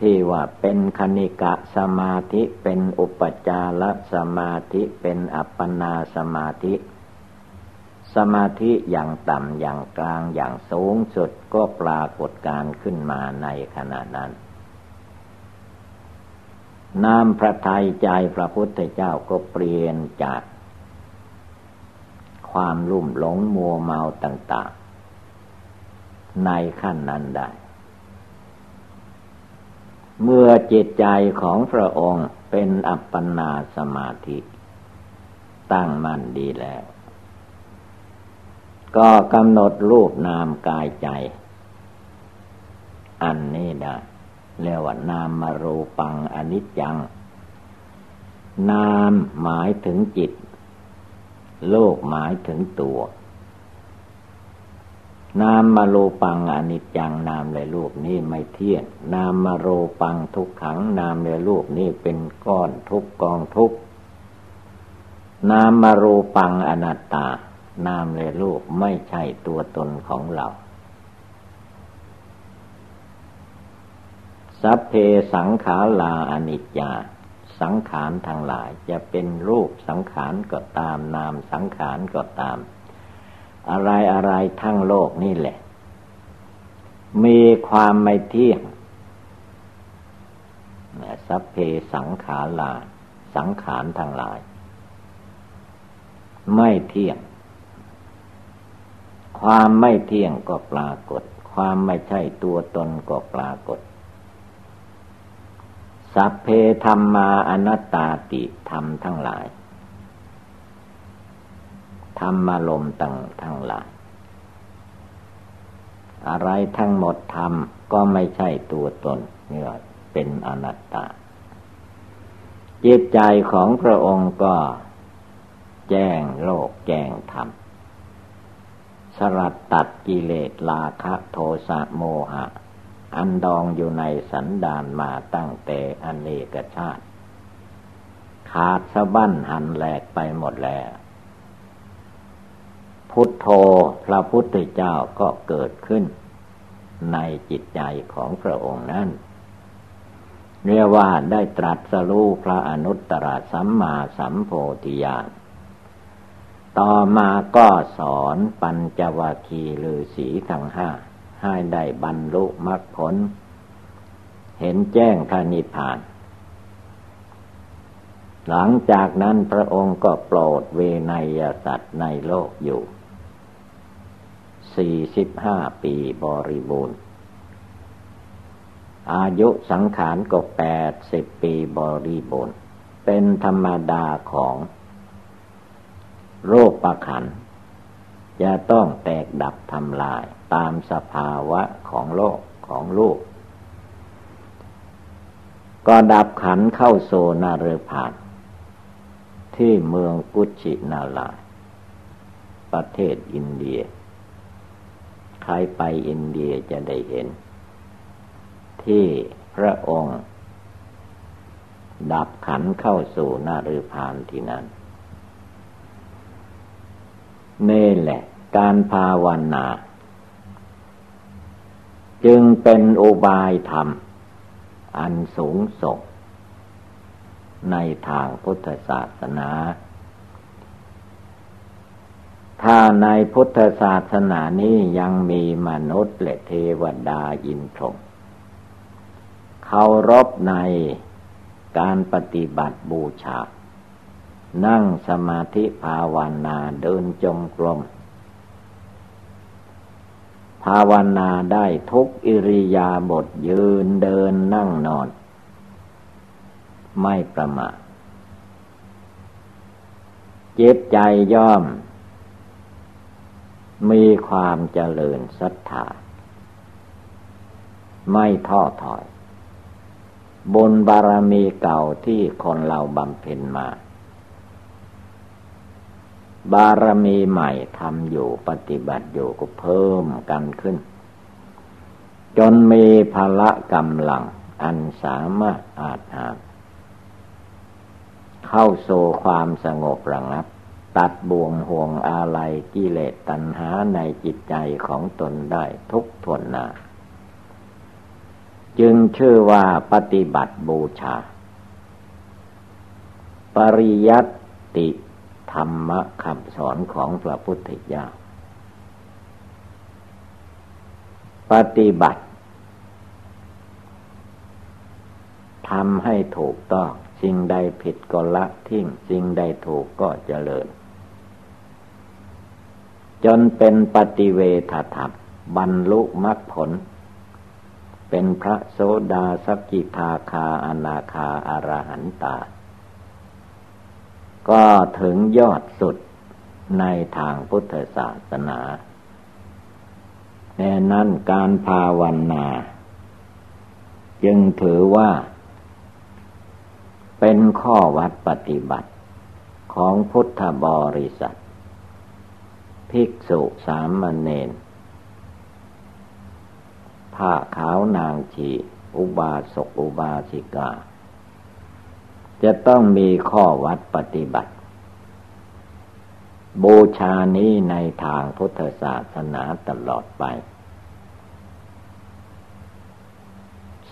ที่ว่าเป็นคณิกะสมาธิเป็นอุปจารสมาธิเป็นอัปปนาสมาธิ สมาธิอย่างต่ำอย่างกลางอย่างสูงสุดก็ปรากฏการขึ้นมาในขณะนั้น น้ำพระทัยใจพระพุทธเจ้าก็เปลี่ยนจากความลุ่มหลงมัวเมาต่าง ๆ ในขั้นนั้นได้ เมื่อจิตใจของพระองค์เป็นอัปปนาสมาธิ ตั้งมั่นดีแล้ว ก็กำหนดรูปนามกายใจ อันนี้ได้ เรียกว่านามมารูปังอนิจจัง นามหมายถึงจิต โลกหมายถึงตัว นามมาโลปังอนิจจังนามในรูปนี้ไม่เที่ยง นามมาโรปังทุกขัง นามในรูปนี้เป็นก้อนทุกกองทุก นามมาโรปังอนัตตา นามในรูปไม่ใช่ตัวตนของเรา สัพเพสังขาราอนิจจา สังขารทั้งหลายจะเป็นรูปสังขารก็ตามนามสังขารก็ตาม อะไรอะไรทั้งโลกนี่แหละ มีความไม่เที่ยงสัพเพสังขาราสังขารทั้งหลาย ไม่เที่ยง ความไม่เที่ยงก็ปรากฏ ความไม่ใช่ตัวตนก็ปรากฏ สัพเพธรรมาอนัตตาติธรรมทั้งหลาย ธรรมารมตั้งทั้งหลาย อะไรทั้งหมดธรรมก็ไม่ใช่ตัวตนนี่เป็นอนัตตา จิตใจของพระองค์ก็แจ้งโลกแจ้งธรรม สลัดตัดกิเลสราคะโทสะโมหะ อันดองอยู่ในสันดานมาตั้งแต่อเนกชาติ ขาดสะบั้นหันแหลกไปหมดแล้ว พุทโธพระพุทธเจ้าก็เกิดขึ้น ในจิตใจของพระองค์นั้นเรียกว่าได้ตรัสรู้พระอนุตตรสัมมาสัมโพธิญาณต่อมาก็สอนปัญจวัคคีฤาษีทั้งห้า ให้ได้บรรลุมรรคผล เห็นแจ้งพระนิพพาน หลังจากนั้นพระองค์ก็โปรดเวนยสัตว์ในโลกอยู่สี่สิบห้าปีบริบูรณ์ อายุสังขารก็แปดสิบปีบริบูรณ์ เป็นธรรมดาของ โรคประขันจะต้องแตกดับทำลาย ตามสภาวะของโลกของลูก ก็ดับขันเข้าโซนาเรพานที่เมืองกุชินาลา ประเทศอินเดีย ใครไปอินเดียจะได้เห็น ที่พระองค์ ดับขันเข้าสู่นาฤพานที่นั้นนี่แหละ การภาวนา จึงเป็นอุบายธรรม อันสูงส่งในทางพุทธศาสนา ถ้าในพุทธศาสนานี้ยังมีมนุษย์และเทวดาอินทร์เคารพในการปฏิบัติบูชา นั่งสมาธิภาวนาเดินจงกรมาวนาได้ทุกอิริยาบถยืนเดินนั่งนอน ไม่ประมาทจิตใจย่อม มีความเจริญศรัทธาไม่ท้อถอยบุญบารมีเก่าที่คนเราบำเพ็ญมา บารมีใหม่ทำอยู่ปฏิบัติอยู่ก็เพิ่มกันขึ้น จนมีพละกำลังอันสามารถอาจหาเข้าสู่ความสงบระงับ ตัดบ่วงห่วงอาลัยกิเลสตัณหาในจิตใจของตนได้ทุกทนนาจึงชื่อว่าปฏิบัติบูชา ปริยัติ ธรรมะคำสอนของพระพุทธเจ้าปฏิบัติทำให้ถูกต้องสิ่งใดผิดก็ละทิ้งสิ่งใดถูกก็เจริญ จนเป็นปฏิเวทธรรมบรรลุมรรคผล เป็นพระโสดาสกิทาคาอนาคาอารหันตา ก็ถึงยอดสุดในทางพุทธศาสนาแน่นั้นการภาวนา จึงถือว่า เป็นข้อวัดปฏิบัติของพุทธบริษัท ภิกษุสามเณรผ้าขาวนางชี อุบาสกอุบาสิกา จะต้องมีข้อวัดปฏิบัติ บูชานี้ในทางพุทธศาสนาตลอดไป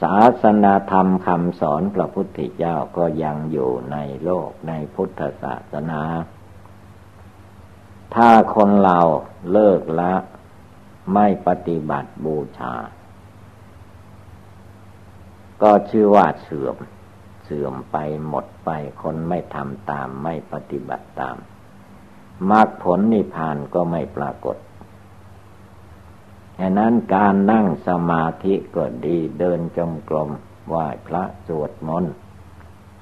ศาสนาธรรมคำสอนพระพุทธเจ้าก็ยังอยู่ในโลกในพุทธศาสนา ถ้าคนเราเลิกละไม่ปฏิบัติบูชา ก็ชื่อว่าเสื่อม เสื่อมไปหมดไปคนไม่ทำตามไม่ปฏิบัติตามมรรคผลนิพพานก็ไม่ปรากฏฉะนั้นการนั่งสมาธิก็ดีเดินจมกรมไหว้พระสวดมนต์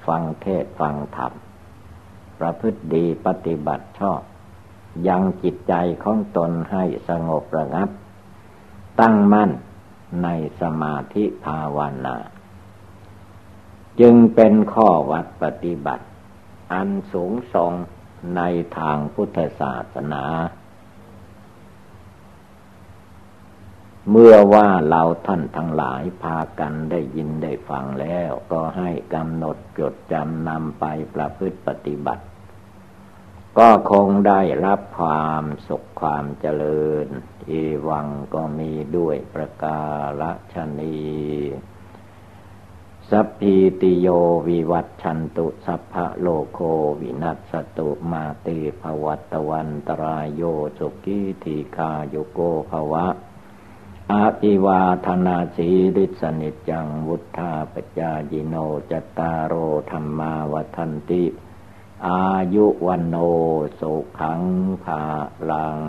ฟังเทศฟังธรรม ประพฤติดีปฏิบัติชอบ ยังจิตใจของตนให้สงบระงับ ตั้งมั่นในสมาธิภาวนา จึงเป็นข้อวัดปฏิบัติ อันสูงส่งในทางพุทธศาสนา เมื่อว่าเราท่านทั้งหลายพากันได้ยินได้ฟังแล้ว ก็ให้กำหนดจดจำนำไปประพฤติปฏิบัติ ก็คงได้รับความสุขความเจริญอีวังก็มีด้วยประกาศนี สัพพิติโยวิวัตชันตุสัพพะโลโควินัสตุมาเตภวัตวันตรายโยสุกิธิคาโยโกภวะอาภิวาธนาสีริสนิจังวุธาปจายิโนจตารโอธรรมาวันติ อายุวันโนสุขังภาลัง